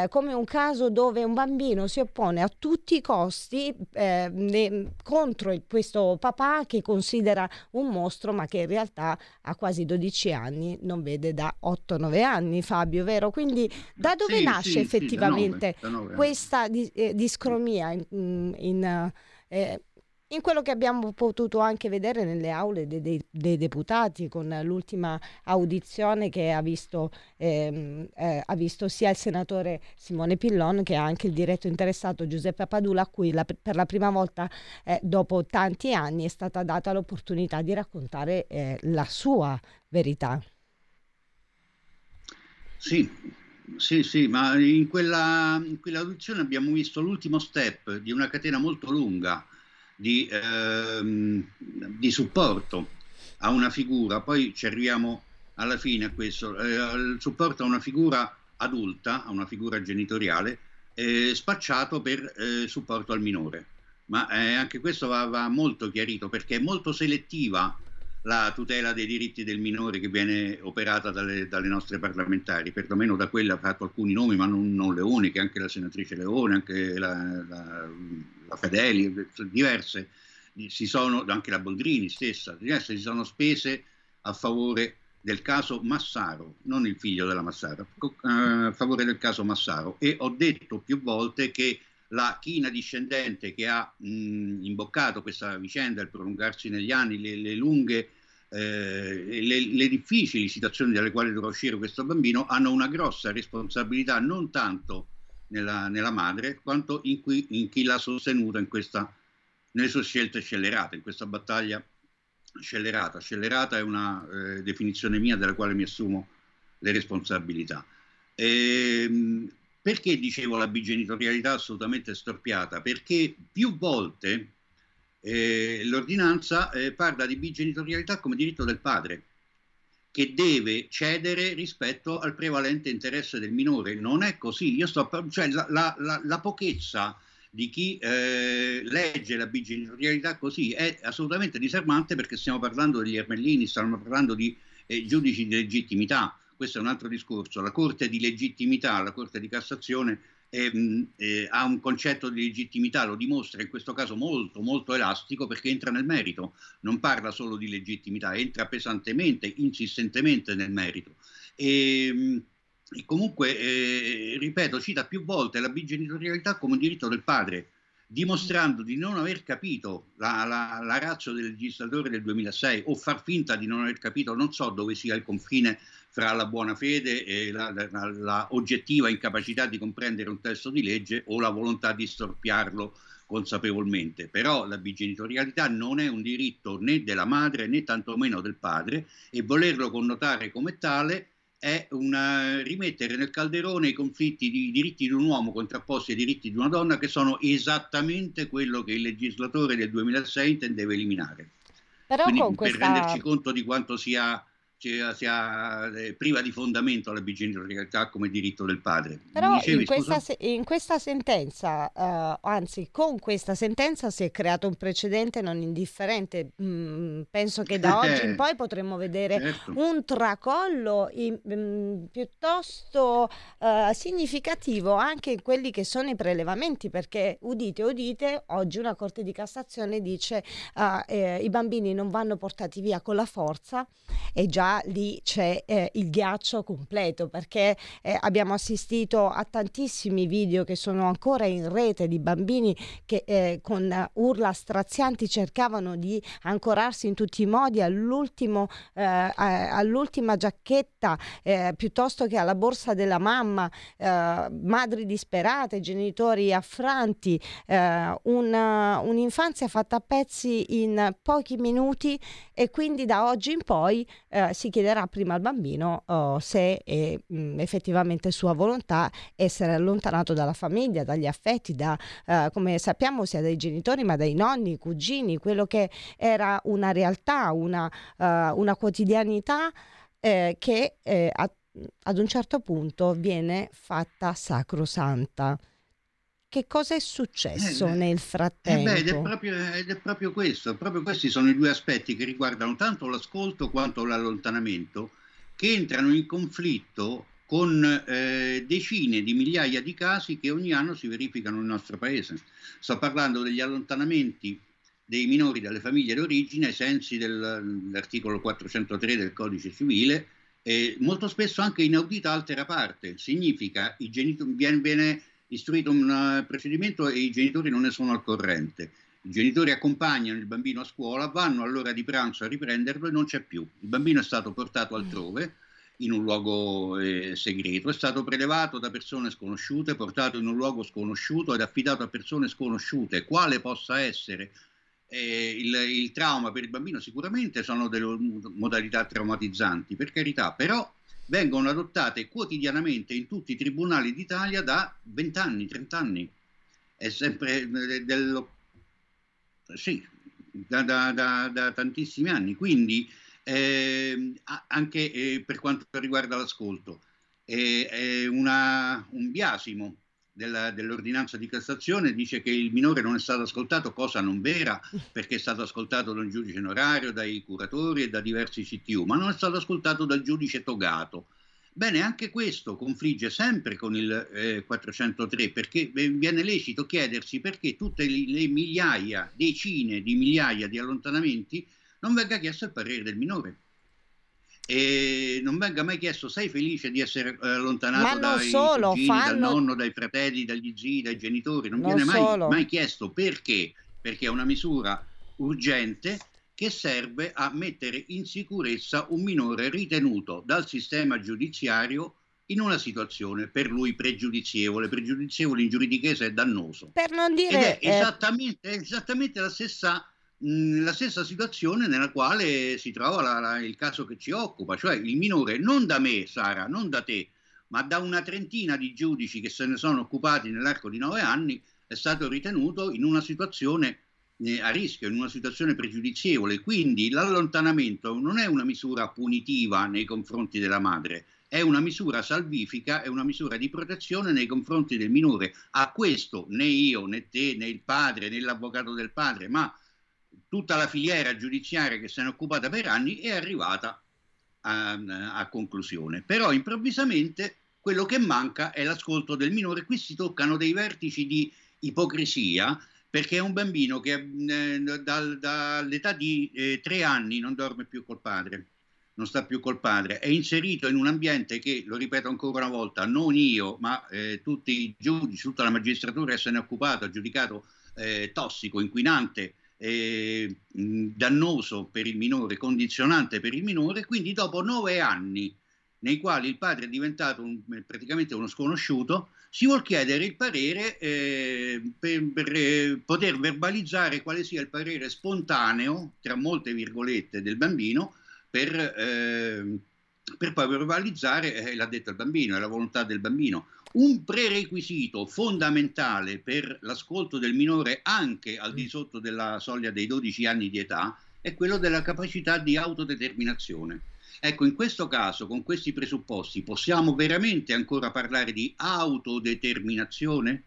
Speaker 9: come un caso dove un bambino si oppone a tutti i costi protesti eh, ne, contro il, questo papà che considera un mostro ma che in realtà ha quasi 12 anni, non vede da 8-9 anni Fabio, vero? Quindi da dove
Speaker 11: sì,
Speaker 9: nasce
Speaker 11: sì,
Speaker 9: effettivamente
Speaker 11: sì, da 9, da 9
Speaker 9: questa di, eh, discromia in, in eh, in quello che abbiamo potuto anche vedere nelle aule dei, dei, dei deputati con l'ultima audizione che ha visto, ehm, eh, ha visto, sia il senatore Simone Pillon che anche il diretto interessato Giuseppe Padula a cui la, per la prima volta eh, dopo tanti anni è stata data l'opportunità di raccontare eh, la sua verità.
Speaker 11: Sì, sì, sì, ma in quella, in quell'audizione abbiamo visto l'ultimo step di una catena molto lunga di, ehm, di supporto a una figura, poi ci arriviamo alla fine a questo, eh, il supporto a una figura adulta, a una figura genitoriale, eh, spacciato per eh, supporto al minore. Ma eh, anche questo va, va, molto chiarito perché è molto selettiva la tutela dei diritti del minore che viene operata dalle, dalle nostre parlamentari, perlomeno da quella ha fatto alcuni nomi, ma non, non le uniche, anche la senatrice Leone, anche la, la, la Fedeli, diverse, si sono, anche la Boldrini stessa, diverse si sono spese a favore del caso Massaro, non il figlio della Massaro, eh, a favore del caso Massaro. E ho detto più volte che la china discendente che ha mh, imboccato questa vicenda, il prolungarsi negli anni, le, le lunghe, eh, le, le, difficili situazioni dalle quali dovrà uscire questo bambino, hanno una grossa responsabilità non tanto nella, nella madre quanto in, cui, in, chi l'ha sostenuta in questa, nelle sue scelte scellerate, in questa battaglia scellerata. Scellerata è una eh, definizione mia della quale mi assumo le responsabilità. Ehm, Perché dicevo la bigenitorialità assolutamente storpiata? Perché più volte eh, l'ordinanza eh, parla di bigenitorialità come diritto del padre, che deve cedere rispetto al prevalente interesse del minore. Non è così. Io sto, cioè, la, la, la, pochezza di chi eh, legge la bigenitorialità così è assolutamente disarmante perché stiamo parlando degli ermellini, stiamo parlando di eh, giudici di legittimità questo è un altro discorso, la Corte di legittimità, la Corte di Cassazione eh, eh, ha un concetto di legittimità, lo dimostra in questo caso molto molto elastico perché entra nel merito, non parla solo di legittimità, entra pesantemente, insistentemente nel merito. E, ehm, e comunque, eh, ripeto, cita più volte la bigenitorialità come un diritto del padre, dimostrando di non aver capito la, la, la razza del legislatore del 2006 o far finta di non aver capito, non so dove sia il confine fra la buona fede e la, la, la, oggettiva incapacità di comprendere un testo di legge o la volontà di storpiarlo consapevolmente. Però la bigenitorialità non è un diritto né della madre né tantomeno del padre e volerlo connotare come tale è una, rimettere nel calderone i conflitti di diritti di un uomo contrapposti ai diritti di una donna che sono esattamente quello che il legislatore del 2006 intendeva eliminare. Però Quindi, per questa... renderci conto di quanto sia sia, sia eh, priva di fondamento la bigenitorialità come diritto del padre.
Speaker 9: Però dicevi, in, questa, in, questa, sentenza, uh, anzi con questa sentenza si è creato un precedente non indifferente. Mm, penso che da [laughs] oggi in poi potremmo vedere certo. un tracollo in, mm, piuttosto uh, significativo anche in quelli che sono i prelevamenti, perché udite, udite, oggi una Corte di Cassazione dice uh, eh, i bambini non vanno portati via con la forza e già lì c'è eh, il ghiaccio completo perché eh, abbiamo assistito a tantissimi video che sono ancora in rete di bambini che eh, con urla strazianti cercavano di ancorarsi in tutti i modi all'ultimo, eh, all'ultima giacchetta eh, piuttosto che alla borsa della mamma, eh, madri disperate, genitori affranti, una, un'infanzia fatta a pezzi in pochi minuti e quindi da oggi in poi eh, si chiederà prima al bambino oh, se è mh, mm, effettivamente sua volontà essere allontanato dalla famiglia, dagli affetti, da, eh, come sappiamo sia dai genitori ma dai nonni, cugini, quello che era una realtà, una, uh, una quotidianità eh, che eh, a, ad un certo punto viene fatta sacrosanta. Che cosa è successo eh, nel frattempo?
Speaker 11: Eh beh, ed, è proprio, ed, è proprio, questo, proprio questi sono i due aspetti che riguardano tanto l'ascolto quanto l'allontanamento, che entrano in conflitto con eh, decine di migliaia di casi che ogni anno si verificano nel nostro paese. Sto parlando degli allontanamenti dei minori dalle famiglie d'origine ai sensi del, dell'articolo 403 del codice civile, e molto spesso anche inaudita altera parte. Significa che viene, viene istruito un eh, procedimento e i genitori non ne sono al corrente. I genitori accompagnano il bambino a scuola, vanno all'ora di pranzo a riprenderlo e non c'è più. Il bambino è stato portato altrove, in un luogo eh, segreto, è stato prelevato da persone sconosciute, portato in un luogo sconosciuto ed affidato a persone sconosciute. Quale possa essere eh, il, il trauma per il bambino? Sicuramente sono delle modalità traumatizzanti, per carità, però vengono adottate quotidianamente in tutti i tribunali d'Italia da 20 anni, 30 anni. È sempre eh, dello... sì, da, da, da, da tantissimi anni. Quindi eh, anche eh, per quanto riguarda l'ascolto, è, è una, un biasimo della, dell'ordinanza di Cassazione dice che il minore non è stato ascoltato, cosa non vera, perché è stato ascoltato da un giudice onorario, dai curatori e da diversi CTU, ma non è stato ascoltato dal giudice togato. Bene, anche questo confligge sempre con il eh, 403 perché viene lecito chiedersi perché tutte le migliaia, decine di migliaia di allontanamenti non venga chiesto il parere del minore e non venga mai chiesto sei felice di essere eh, allontanato dai solo, cugini, fanno... dal nonno, dai fratelli, dagli zii, dai genitori, non, non viene mai, mai, chiesto. Perché, perché è una misura urgente che serve a mettere in sicurezza un minore ritenuto dal sistema giudiziario in una situazione per lui pregiudizievole, pregiudizievole in giuridichese è dannoso.
Speaker 9: Per non dire...
Speaker 11: Ed è esattamente, eh... è esattamente la stessa la stessa situazione nella quale si trova la, la, il caso che ci occupa, cioè il minore non da me, Sara, non da te, ma da una trentina di giudici che se ne sono occupati nell'arco di nove anni è stato ritenuto in una situazione eh, a rischio, in una situazione pregiudizievole. Quindi l'allontanamento non è una misura punitiva nei confronti della madre, è una misura salvifica, è una misura di protezione nei confronti del minore. A questo né io, né te, né il padre, né l'avvocato del padre, ma tutta la filiera giudiziaria che se ne è occupata per anni è arrivata a, a conclusione. Però improvvisamente quello che manca è l'ascolto del minore. Qui si toccano dei vertici di ipocrisia perché è un bambino che eh, dal, dall'età di eh, tre anni non dorme più col padre, non sta più col padre, è inserito in un ambiente che, lo ripeto ancora una volta, non io, ma eh, tutti i giudici, tutta la magistratura se ne è occupata, ha giudicato eh, tossico, inquinante, eh, dannoso per il minore, condizionante per il minore, quindi dopo nove anni nei quali il padre è diventato un, praticamente uno sconosciuto, si vuol chiedere il parere eh, per, per eh, poter verbalizzare quale sia il parere spontaneo, tra molte virgolette, del bambino, per, eh, per poi verbalizzare, eh, l'ha detto il bambino, è la volontà del bambino. Un prerequisito fondamentale per l'ascolto del minore anche al di sotto della soglia dei 12 anni di età è quello della capacità di autodeterminazione. Ecco, in questo caso, con questi presupposti, possiamo veramente ancora parlare di autodeterminazione?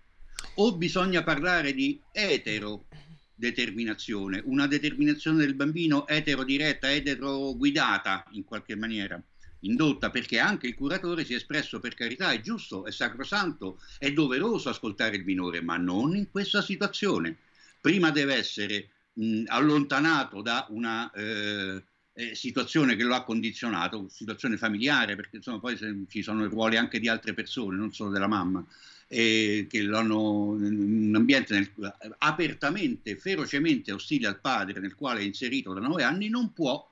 Speaker 11: O bisogna parlare di eterodeterminazione, una determinazione del bambino eterodiretta, eteroguidata in qualche maniera? Indotta perché anche il curatore si è espresso per carità, è giusto, è sacrosanto, è doveroso ascoltare il minore, ma non in questa situazione. Prima deve essere mh, allontanato da una eh, eh, situazione che lo ha condizionato, situazione familiare, perché insomma poi ci sono ruoli anche di altre persone, non solo della mamma, eh, che lo hanno in un ambiente nel, apertamente, ferocemente ostile al padre, nel quale è inserito da nove anni, non può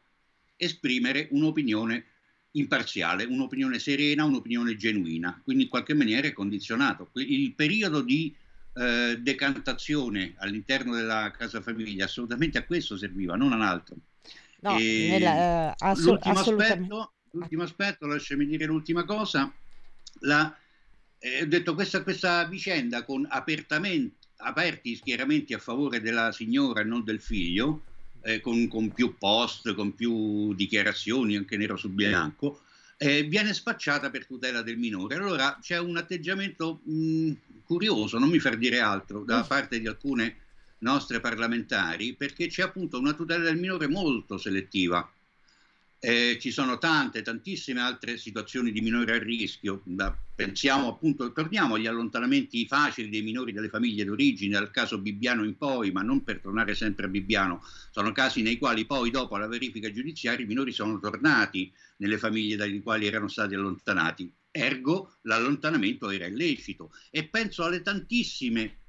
Speaker 11: esprimere un'opinione imparziale, un'opinione serena, un'opinione genuina, quindi in qualche maniera è condizionato. Il periodo di eh, decantazione all'interno della casa famiglia assolutamente a questo serviva, non ad altro.
Speaker 9: No, nella, eh, assu-
Speaker 11: l'ultimo, aspetto, l'ultimo aspetto, lasciami dire l'ultima cosa, la, eh, ho detto questa, questa vicenda con aperti schieramenti a favore della signora e non del figlio, eh, con, con, più post, con più dichiarazioni, anche nero su bianco, eh, viene spacciata per tutela del minore. Allora c'è un atteggiamento mh, curioso, non mi far dire altro, da mm. parte di alcune nostre parlamentari perché c'è appunto una tutela del minore molto selettiva. Eh, ci sono tante, tantissime altre situazioni di minore a rischio. Pensiamo appunto, torniamo agli allontanamenti facili dei minori dalle famiglie d'origine, dal caso Bibbiano in poi, ma non per tornare sempre a Bibbiano. Sono casi nei quali poi, dopo la verifica giudiziaria, i minori sono tornati nelle famiglie dalle quali erano stati allontanati. Ergo, l'allontanamento era illecito. E penso alle tantissime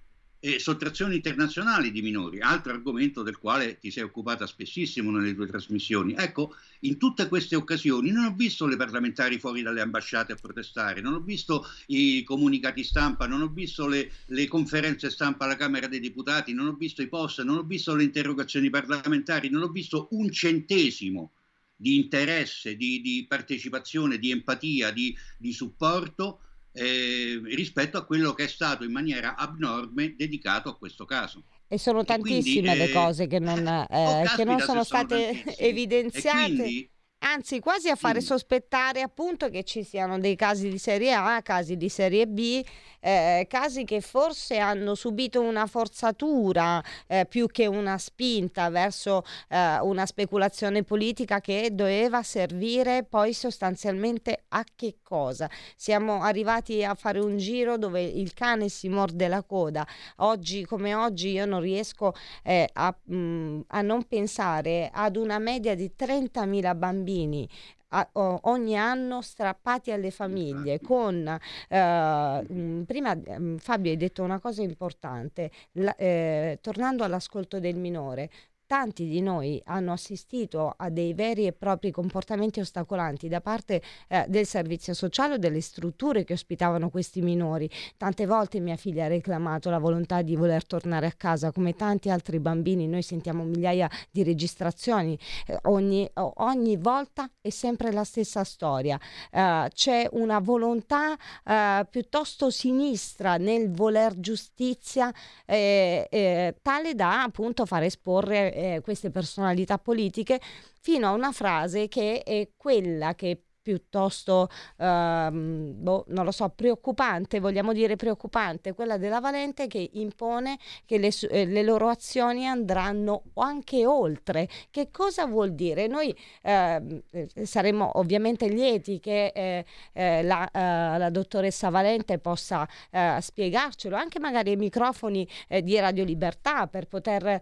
Speaker 11: e sottrazioni internazionali di minori, altro argomento del quale ti sei occupata spessissimo nelle tue trasmissioni. Ecco, in tutte queste occasioni non ho visto le parlamentari fuori dalle ambasciate a protestare, non ho visto i comunicati stampa, non ho visto le, le conferenze stampa alla Camera dei Deputati, non ho visto i post, non ho visto le interrogazioni parlamentari, non ho visto un centesimo di interesse, di, di partecipazione, di empatia, di, di supporto eh, rispetto a quello che è stato in maniera abnorme dedicato a questo caso.
Speaker 9: E sono tantissime quindi, le eh, cose che non, [laughs] eh, oh, che non sono state sono evidenziate. E quindi, anzi quasi a fare sospettare appunto che ci siano dei casi di serie A, casi di serie B, eh, casi che forse hanno subito una forzatura eh, più che una spinta verso eh, una speculazione politica che doveva servire poi sostanzialmente a che cosa? Siamo arrivati a fare un giro dove il cane si morde la coda. Oggi come oggi io non riesco eh, a, mh, mm, a non pensare ad una media di 30.000 bambini bambini a, o, ogni anno strappati alle famiglie con eh, prima mm, Fabio hai detto una cosa importante la, eh, tornando all'ascolto del minore tanti di noi hanno assistito a dei veri e propri comportamenti ostacolanti da parte eh, del servizio sociale o delle strutture che ospitavano questi minori. Tante volte mia figlia ha reclamato la volontà di voler tornare a casa, come tanti altri bambini. Noi sentiamo migliaia di registrazioni, eh, ogni, ogni, volta è sempre la stessa storia. Uh, c'è una volontà uh, piuttosto sinistra nel voler giustizia eh, eh, tale da appunto far esporre eh, queste personalità politiche fino a una frase che è quella che piuttosto, ehm, boh, non lo so, preoccupante, vogliamo dire preoccupante, quella della Valente che impone che le, eh, le loro azioni andranno anche oltre. Che cosa vuol dire? Noi ehm, eh, saremmo ovviamente lieti che eh, eh la, eh, la, dottoressa Valente possa eh, spiegarcelo, anche magari ai microfoni di Radio Libertà, per poter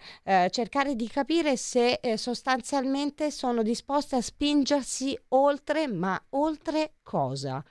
Speaker 9: cercare di capire se sostanzialmente sono disposte a spingersi oltre, ma oltre cosa?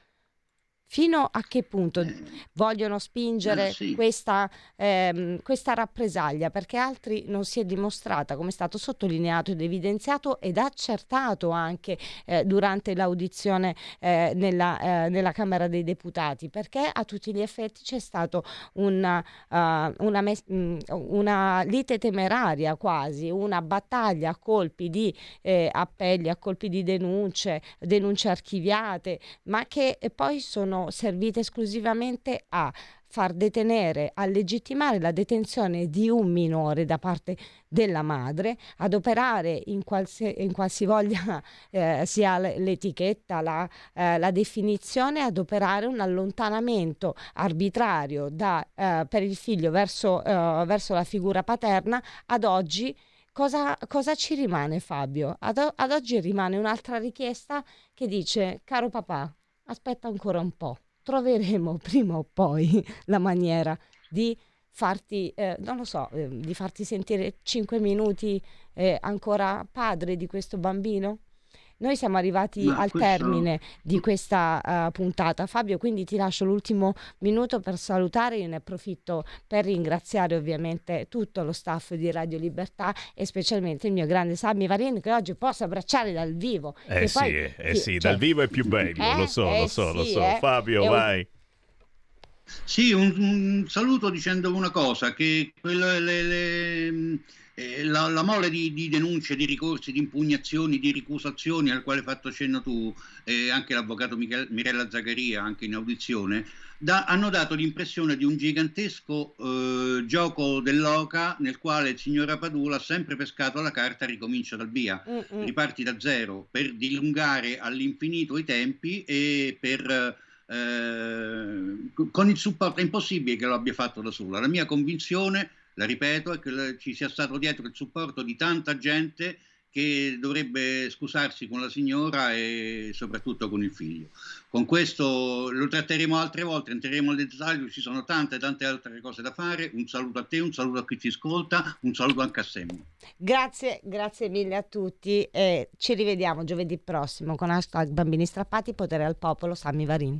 Speaker 9: Fino a che punto eh. vogliono spingere eh, sì. questa, ehm, questa, rappresaglia? Perché altri non si è dimostrata, come è stato sottolineato ed evidenziato ed accertato anche eh, durante l'audizione eh, nella, eh, nella, Camera dei Deputati, perché a tutti gli effetti c'è stata una, uh, una, mes- mm, una, lite temeraria quasi, una battaglia a colpi di eh, appelli, a colpi di denunce, denunce archiviate, ma che poi sono servite esclusivamente a far detenere, a legittimare la detenzione di un minore da parte della madre, ad operare in, qualsi, in qualsivoglia [laughs] eh, sia l'etichetta, la, eh, la, definizione, ad operare un allontanamento arbitrario da, eh, per il figlio verso, eh, verso, la figura paterna, ad oggi cosa, cosa ci rimane Fabio? Ad, ad oggi rimane un'altra richiesta che dice, caro papà, aspetta ancora un po', troveremo [laughs] prima o poi la maniera di farti, eh, non lo so, eh, di farti sentire 5 minuti eh, ancora padre di questo bambino? Noi siamo arrivati Ma al questo... termine di questa uh, puntata. Fabio, quindi ti lascio l'ultimo minuto per salutare. Io ne approfitto per ringraziare ovviamente tutto lo staff di Radio Libertà e specialmente il mio grande Sammy Varin che oggi posso abbracciare dal vivo.
Speaker 2: Eh sì, poi,
Speaker 9: eh
Speaker 2: sì, cioè... dal vivo è più bello, eh? lo so, lo so, sì, lo so. Eh? Fabio, vai.
Speaker 11: Sì, un, un, saluto dicendo una cosa, che quelle, le, le eh, la, la, mole di, di, denunce, di ricorsi, di impugnazioni, di ricusazioni al quale hai fatto cenno tu eh, anche l'avvocato Michel, Mirella Zaccaria anche in audizione, da, hanno dato l'impressione di un gigantesco eh, gioco dell'oca nel quale il signor Apadula ha sempre pescato la carta ricomincia dal via, Mm-mm. riparti da zero per dilungare all'infinito i tempi e per... Eh, con il supporto è impossibile che lo abbia fatto da sola. La mia convinzione la ripeto, è che ci sia stato dietro il supporto di tanta gente che dovrebbe scusarsi con la signora e soprattutto con il figlio. Con questo lo tratteremo altre volte, entreremo nel dettaglio, ci sono tante tante altre cose da fare. Un saluto a te, un saluto a chi ci ascolta, un saluto anche a Semmo.
Speaker 9: Grazie, grazie mille a tutti e ci rivediamo giovedì prossimo con hashtag Bambini Strappati, Potere al Popolo, Sammy Varin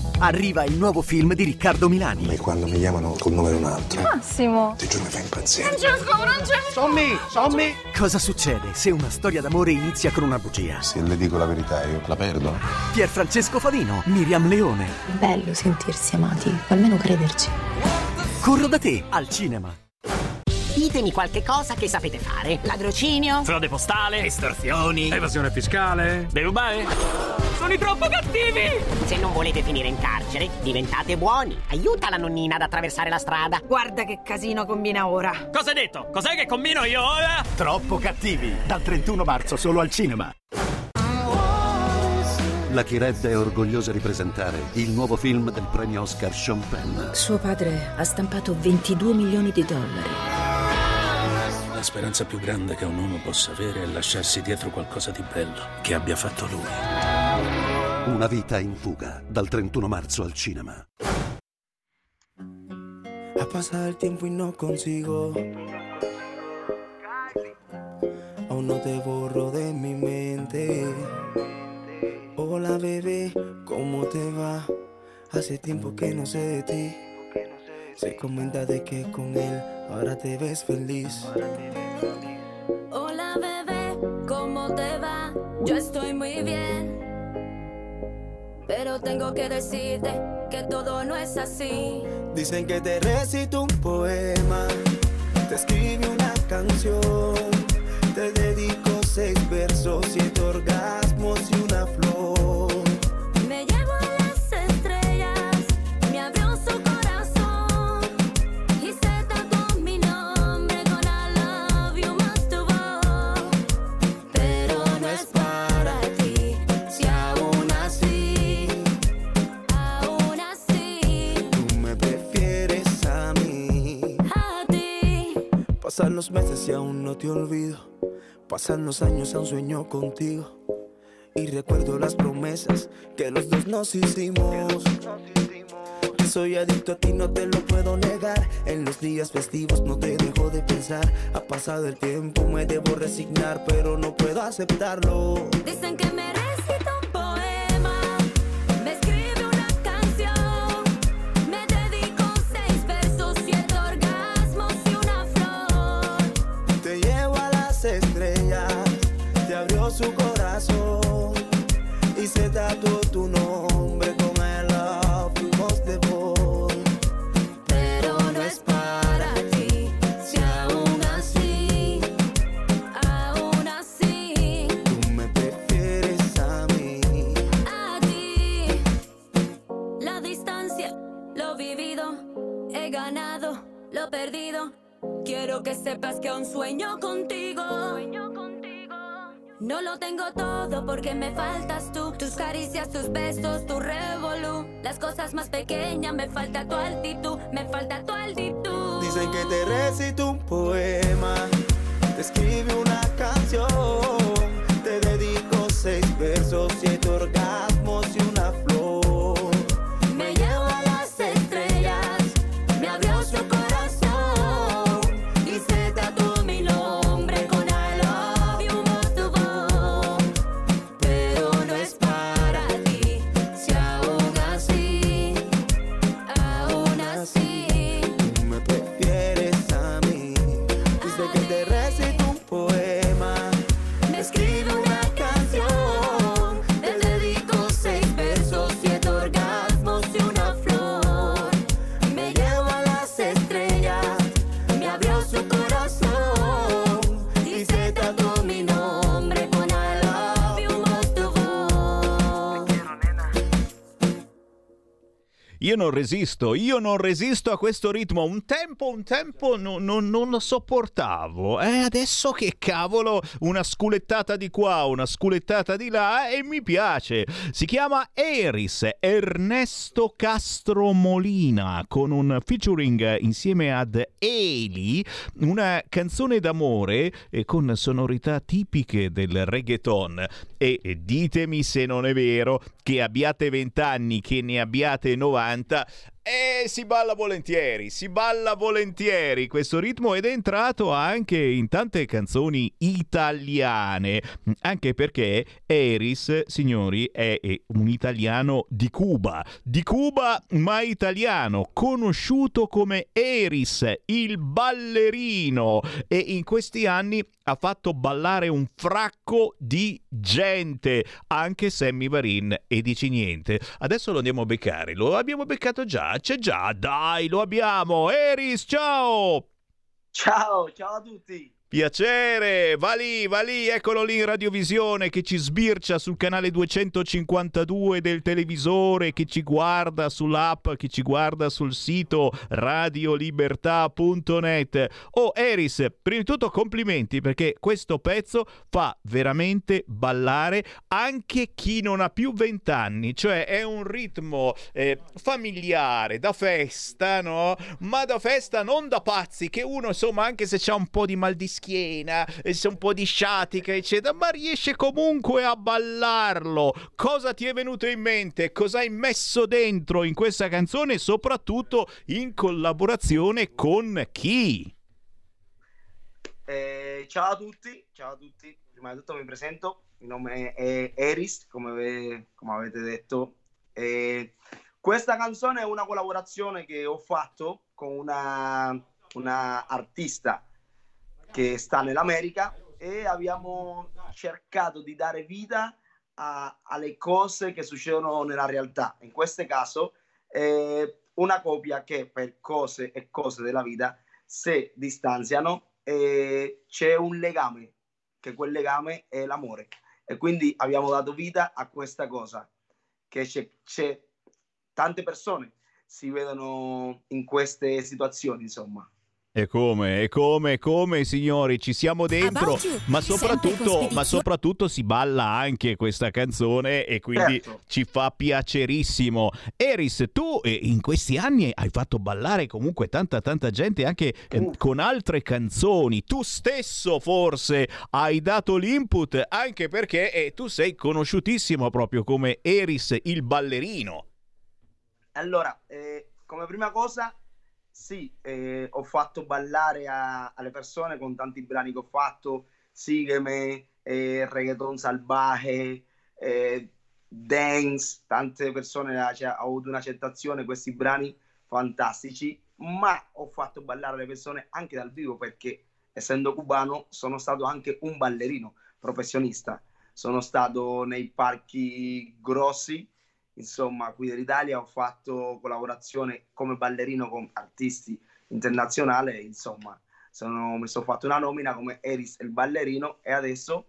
Speaker 12: Arriva il nuovo film di Riccardo Milani.
Speaker 13: E quando mi chiamano col nome di un altro.
Speaker 1: Massimo.
Speaker 13: Ti giuro mi fa impazzire.
Speaker 1: Francesco, Francesco.
Speaker 14: Sommi, sommi.
Speaker 12: Cosa succede se una storia d'amore inizia con una bugia?
Speaker 13: Se le dico la verità io la perdo.
Speaker 12: Pier Francesco Favino, Miriam Leone.
Speaker 15: Bello sentirsi amati, o almeno crederci.
Speaker 12: Corro da te al cinema.
Speaker 16: Ditemi qualche cosa che sapete fare.
Speaker 1: Ladrocinio.
Speaker 17: Frode postale.
Speaker 18: Estorsioni.
Speaker 17: Evasione fiscale. Derubare. Sono i troppo cattivi!
Speaker 16: Se non volete finire in carcere, diventate buoni. Aiuta la nonnina ad attraversare la strada.
Speaker 1: Guarda che casino combina ora.
Speaker 17: Cosa hai detto? Cos'è che combino io ora?
Speaker 12: Troppo cattivi. Dal 31 marzo solo al cinema. Lucky Red è orgogliosa di presentare il nuovo film del premio Oscar Sean Penn.
Speaker 15: Suo padre ha stampato 22 milioni di dollari.
Speaker 19: La speranza più grande che un uomo possa avere è lasciarsi dietro qualcosa di bello che abbia fatto lui.
Speaker 12: Una vita in fuga, dal 31 marzo al cinema.
Speaker 20: Ha pasado el tiempo y no consigo. Aún no te borro de mi mente. Hola bebé, ¿cómo te va? Hace tiempo que no sé de ti. Se comenta de que con él ahora te ves feliz.
Speaker 18: Hola bebé, ¿cómo te va? Yo estoy muy bien. Pero tengo que decirte que todo no es así.
Speaker 20: Dicen que te recito un poema, te escribe una canción, te dedico seis versos, siete orgasmos Pasan los meses y aún no te olvido. Pasan los años, aún sueño contigo. Y recuerdo las promesas que los dos nos hicimos. Que soy adicto a ti, no te lo puedo negar. En los días festivos no te dejo de pensar. Ha pasado el tiempo, me debo resignar, pero no puedo aceptarlo.
Speaker 18: Dicen que me
Speaker 20: su corazón y se tatuó tu nombre con el love you most devour.
Speaker 18: Pero no es para ti, si aún así, aún así,
Speaker 20: Tú me prefieres a mí.
Speaker 18: a ti. La distancia, lo vivido, he ganado, lo perdido. Quiero que sepas que aún sueño contigo. No lo tengo todo porque me faltas tú. Tus caricias, tus besos, tu revolú. Las cosas más pequeñas, me falta tu altitud. Me falta tu altitud.
Speaker 20: Dicen que te recito un poema, te escribe una canción,
Speaker 2: Io non resisto, io non resisto a questo ritmo. Un tempo, un tempo no- no- non lo sopportavo. E adesso che cavolo, una sculettata di qua, una sculettata di là e mi piace. Si chiama Eris, Ernesto Castro Molina, con un featuring insieme ad Eli, una canzone d'amore eh, con sonorità tipiche del reggaeton. E ditemi se non è vero che abbiate 20 anni, che ne abbiate 90. 60 e si balla volentieri, si balla volentieri. Questo ritmo ed è entrato anche in tante canzoni italiane, anche perché Eris, signori, è un italiano di Cuba, di Cuba ma italiano, conosciuto come Eris, il ballerino. E in questi anni ha fatto ballare un fracco di gente, anche Sammy Varin e dici niente. Adesso lo andiamo a beccare, lo abbiamo beccato già, c'è già, dai, lo abbiamo. Eris, ciao!
Speaker 21: Ciao, ciao a tutti.
Speaker 2: Piacere, va lì, va lì, eccolo lì in radiovisione che ci sbircia sul canale 252 del televisore, che ci guarda sull'app, che ci guarda sul sito radiolibertà.net. Oh Eris, prima di tutto complimenti perché questo pezzo fa veramente ballare anche chi non ha più vent'anni, cioè è un ritmo eh, familiare, da festa, no? Ma da festa non da pazzi, che uno insomma anche se c'ha un po' di mal di schiena, e se un po' di sciatica, eccetera, ma riesce comunque a ballarlo. Cosa ti è venuto in mente? Cosa hai messo dentro in questa canzone, soprattutto in collaborazione con chi?
Speaker 21: Eh, ciao a tutti, ciao a tutti. Prima di tutto mi presento, il nome è Eris, come, come avete detto. Eh, questa canzone è una collaborazione che ho fatto con una, una artista che sta nell'America e abbiamo cercato di dare vita a- alle cose che succedono nella realtà. In questo caso, è una coppia che per cose e cose della vita si distanziano e c'è un legame, che quel legame è l'amore. E quindi abbiamo dato vita a questa cosa, che c'è, c'è tante persone si vedono in queste situazioni, insomma.
Speaker 2: E come, e come, e come, signori, ci siamo dentro, ma soprattutto, ma soprattutto si balla anche questa canzone e quindi
Speaker 21: Certo.
Speaker 2: ci fa piacerissimo. Eris, tu eh, in questi anni hai fatto ballare comunque tanta tanta gente anche eh, con altre canzoni. Tu stesso forse hai dato l'input anche perché eh, tu sei conosciutissimo proprio come Eris il ballerino.
Speaker 21: Allora, eh, come prima cosa, sì, eh, ho fatto ballare a- alle persone con tanti brani che ho fatto, Sígueme, eh, Reggaeton Salvaje, eh, Dance, tante persone ha, cioè, ha avuto un'accettazione, questi brani fantastici, ma ho fatto ballare le persone anche dal vivo perché essendo cubano sono stato anche un ballerino professionista, sono stato nei parchi grossi, insomma, qui dell'Italia ho fatto collaborazione come ballerino con artisti internazionali, insomma, sono, mi sono fatto una nomina come Eris il ballerino e adesso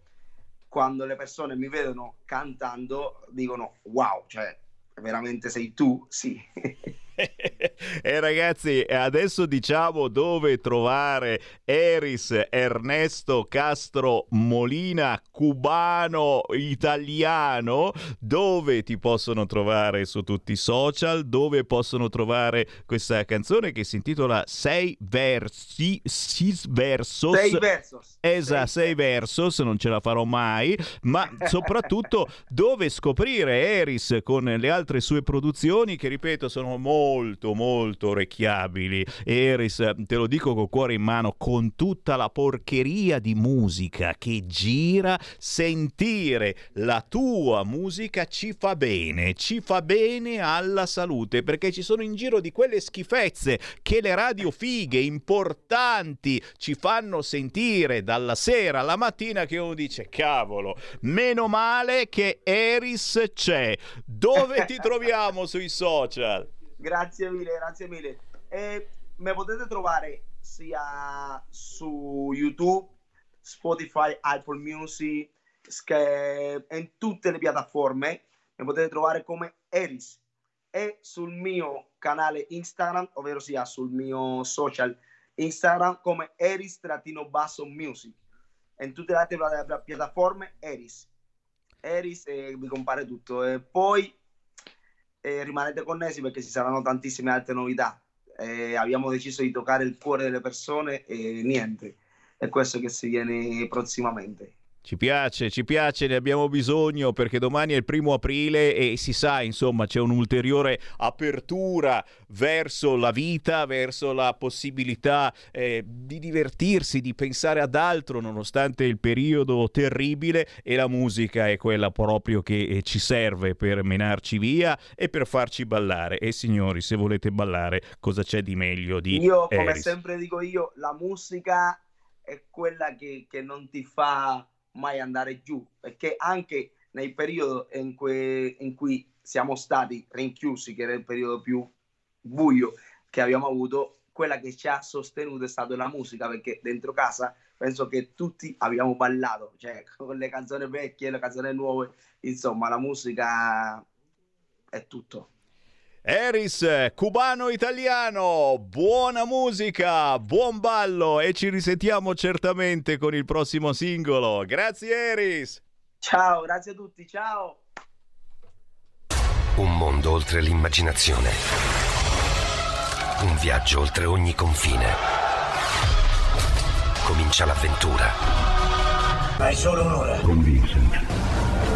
Speaker 21: quando le persone mi vedono cantando dicono wow, cioè veramente sei tu? Sì. [laughs] [laughs]
Speaker 2: E ragazzi, adesso diciamo dove trovare Eris Ernesto Castro Molina, cubano italiano, dove ti possono trovare su tutti i social, dove possono trovare questa canzone che si intitola Sei versi, sis versos.
Speaker 21: Sei versos.
Speaker 2: Esatto, sei versos, non ce la farò mai, ma [laughs] soprattutto dove scoprire Eris con le altre sue produzioni che ripeto sono molto molto orecchiabili. Eris, te lo dico col cuore in mano, con tutta la porcheria di musica che gira, sentire la tua musica ci fa bene, ci fa bene alla salute, perché ci sono in giro di quelle schifezze che le radio fighe importanti ci fanno sentire dalla sera alla mattina che uno dice cavolo, meno male che Eris c'è. Dove ti [laughs] troviamo sui social?
Speaker 21: Grazie mille, grazie mille. E mi potete trovare sia su YouTube, Spotify, Apple Music, in tutte le piattaforme. Mi potete trovare come Eris e sul mio canale Instagram, ovvero sia sul mio social Instagram come Eris-Music. In tutte le altre piattaforme Eris. Eris e vi compare tutto. E poi eh, rimanete connessi perché ci saranno tantissime altre novità. Eh, abbiamo deciso di toccare il cuore delle persone e niente, è questo che si viene prossimamente.
Speaker 2: Ci piace, ci piace, ne abbiamo bisogno perché domani è il primo aprile e si sa, insomma, c'è un'ulteriore apertura verso la vita, verso la possibilità eh, di divertirsi, di pensare ad altro nonostante il periodo terribile e la musica è quella proprio che eh, ci serve per menarci via e per farci ballare. E signori, se volete ballare, cosa c'è di meglio di
Speaker 21: Io, come
Speaker 2: Eris?
Speaker 21: sempre dico io, la musica è quella che, che non ti fa mai andare giù, perché anche nei periodi in cui, in cui siamo stati rinchiusi, che era il periodo più buio che abbiamo avuto, quella che ci ha sostenuto è stata la musica, perché dentro casa penso che tutti abbiamo ballato, cioè [laughs] con le canzoni vecchie, le canzoni nuove, insomma la musica è tutto.
Speaker 2: Eris, cubano italiano, buona musica, buon ballo e ci risentiamo certamente con il prossimo singolo. Grazie Eris.
Speaker 21: Ciao, grazie a tutti, ciao.
Speaker 22: Un mondo oltre l'immaginazione. Un viaggio oltre ogni confine. Comincia l'avventura.
Speaker 23: Hai solo un'ora.
Speaker 22: Con Vincent.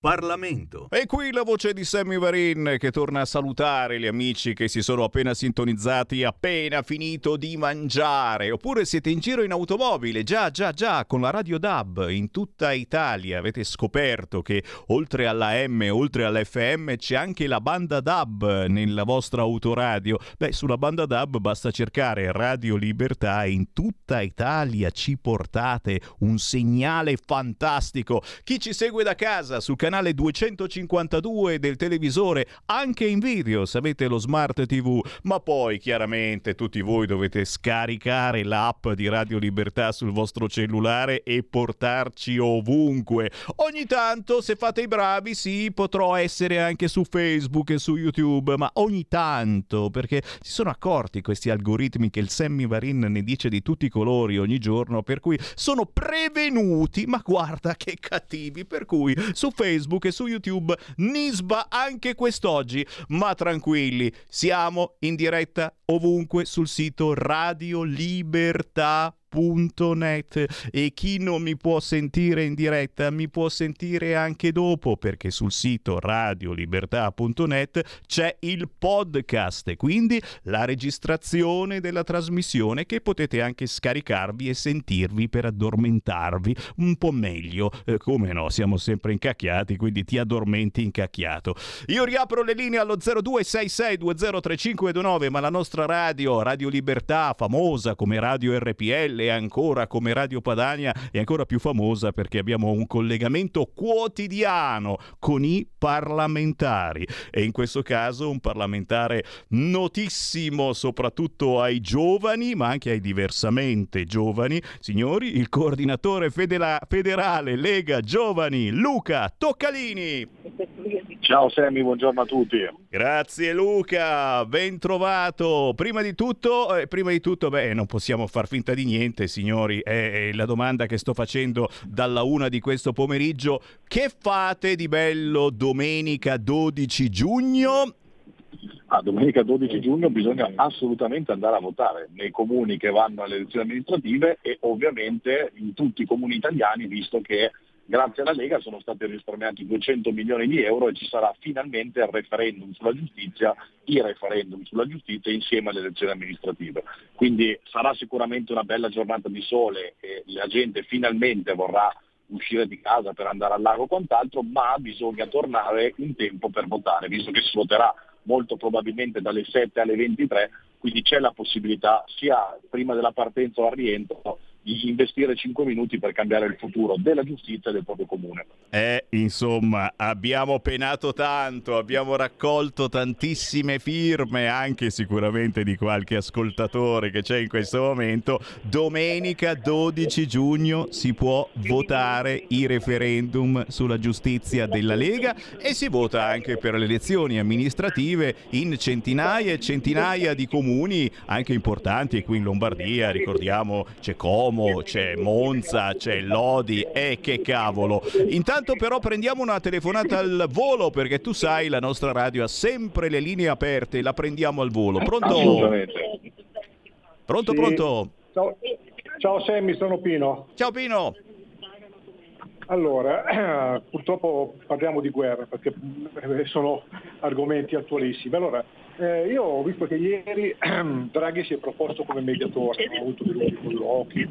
Speaker 2: Parlamento. E qui la voce di Sammy Varin che torna a salutare gli amici che si sono appena sintonizzati, appena finito di mangiare. Oppure siete in giro in automobile, già, già, già, con la radio DAB in tutta Italia. Avete scoperto che oltre alla M, oltre all'FM, c'è anche la banda DAB nella vostra autoradio. Beh, sulla banda DAB basta cercare Radio Libertà e in tutta Italia ci portate un segnale fantastico. Chi ci segue da casa sul canale 252 del televisore, anche in video se avete lo smart TV, ma poi chiaramente tutti voi dovete scaricare l'app di Radio Libertà sul vostro cellulare e portarci ovunque. Ogni tanto, se fate i bravi, sì, potrò essere anche su Facebook e su YouTube, ma ogni tanto, perché si sono accorti questi algoritmi che il Sammy Varin ne dice di tutti i colori ogni giorno, per cui sono prevenuti, ma guarda che cattivi, per cui su Facebook e su YouTube Nisba anche quest'oggi, ma tranquilli, siamo in diretta ovunque sul sito Radio Libertà www.radiolibertà.net e chi non mi può sentire in diretta mi può sentire anche dopo perché sul sito radiolibertà.net c'è il podcast e quindi la registrazione della trasmissione che potete anche scaricarvi e sentirvi per addormentarvi un po' meglio. Eh, come no, siamo sempre incacchiati, quindi ti addormenti incacchiato. Io riapro le linee allo 0266203529, ma la nostra radio, Radio Libertà, famosa come Radio RPL e ancora come Radio Padania, è ancora più famosa perché abbiamo un collegamento quotidiano con i parlamentari e in questo caso un parlamentare notissimo soprattutto ai giovani, ma anche ai diversamente giovani. Signori, il coordinatore fedela- federale Lega Giovani, Luca Toccalini.
Speaker 24: Ciao Sammy, buongiorno a tutti.
Speaker 2: Grazie Luca, ben trovato. Prima di tutto, eh, prima di tutto, beh, non possiamo far finta di niente, signori. È, la domanda che sto facendo dalla una di questo pomeriggio. Che fate di bello domenica 12 giugno?
Speaker 24: Ah, domenica 12 giugno bisogna assolutamente andare a votare nei comuni che vanno alle elezioni amministrative e ovviamente in tutti i comuni italiani, visto che grazie alla Lega sono stati risparmiati 200 milioni di euro e ci sarà finalmente il referendum sulla giustizia, i referendum sulla giustizia insieme alle elezioni amministrative. Quindi sarà sicuramente una bella giornata di sole e la gente finalmente vorrà uscire di casa per andare al lago o quant'altro, ma bisogna tornare in tempo per votare, visto che si voterà molto probabilmente dalle 7 alle 23, quindi c'è la possibilità sia prima della partenza o al rientro investire 5 minuti per cambiare il futuro della giustizia e del proprio comune.
Speaker 2: Eh, insomma, abbiamo penato tanto, abbiamo raccolto tantissime firme, anche sicuramente di qualche ascoltatore che c'è in questo momento. Domenica 12 giugno si può votare i referendum sulla giustizia della Lega e si vota anche per le elezioni amministrative in centinaia e centinaia di comuni, anche importanti, qui in Lombardia, ricordiamo c'è Como, c'è Monza, c'è Lodi e che cavolo. Intanto però prendiamo una telefonata al volo perché tu sai la nostra radio ha sempre le linee aperte, la prendiamo al volo. Pronto? Pronto,
Speaker 25: Sì.
Speaker 2: pronto?
Speaker 25: Ciao, ciao Sammy, sono Pino.
Speaker 2: Ciao Pino.
Speaker 25: Allora, [clears throat] purtroppo parliamo di guerra perché eh, sono argomenti attualissimi. Allora, eh, io ho visto che ieri [clears throat] Draghi si è proposto come mediatore, ho avuto dei lunghi colloqui.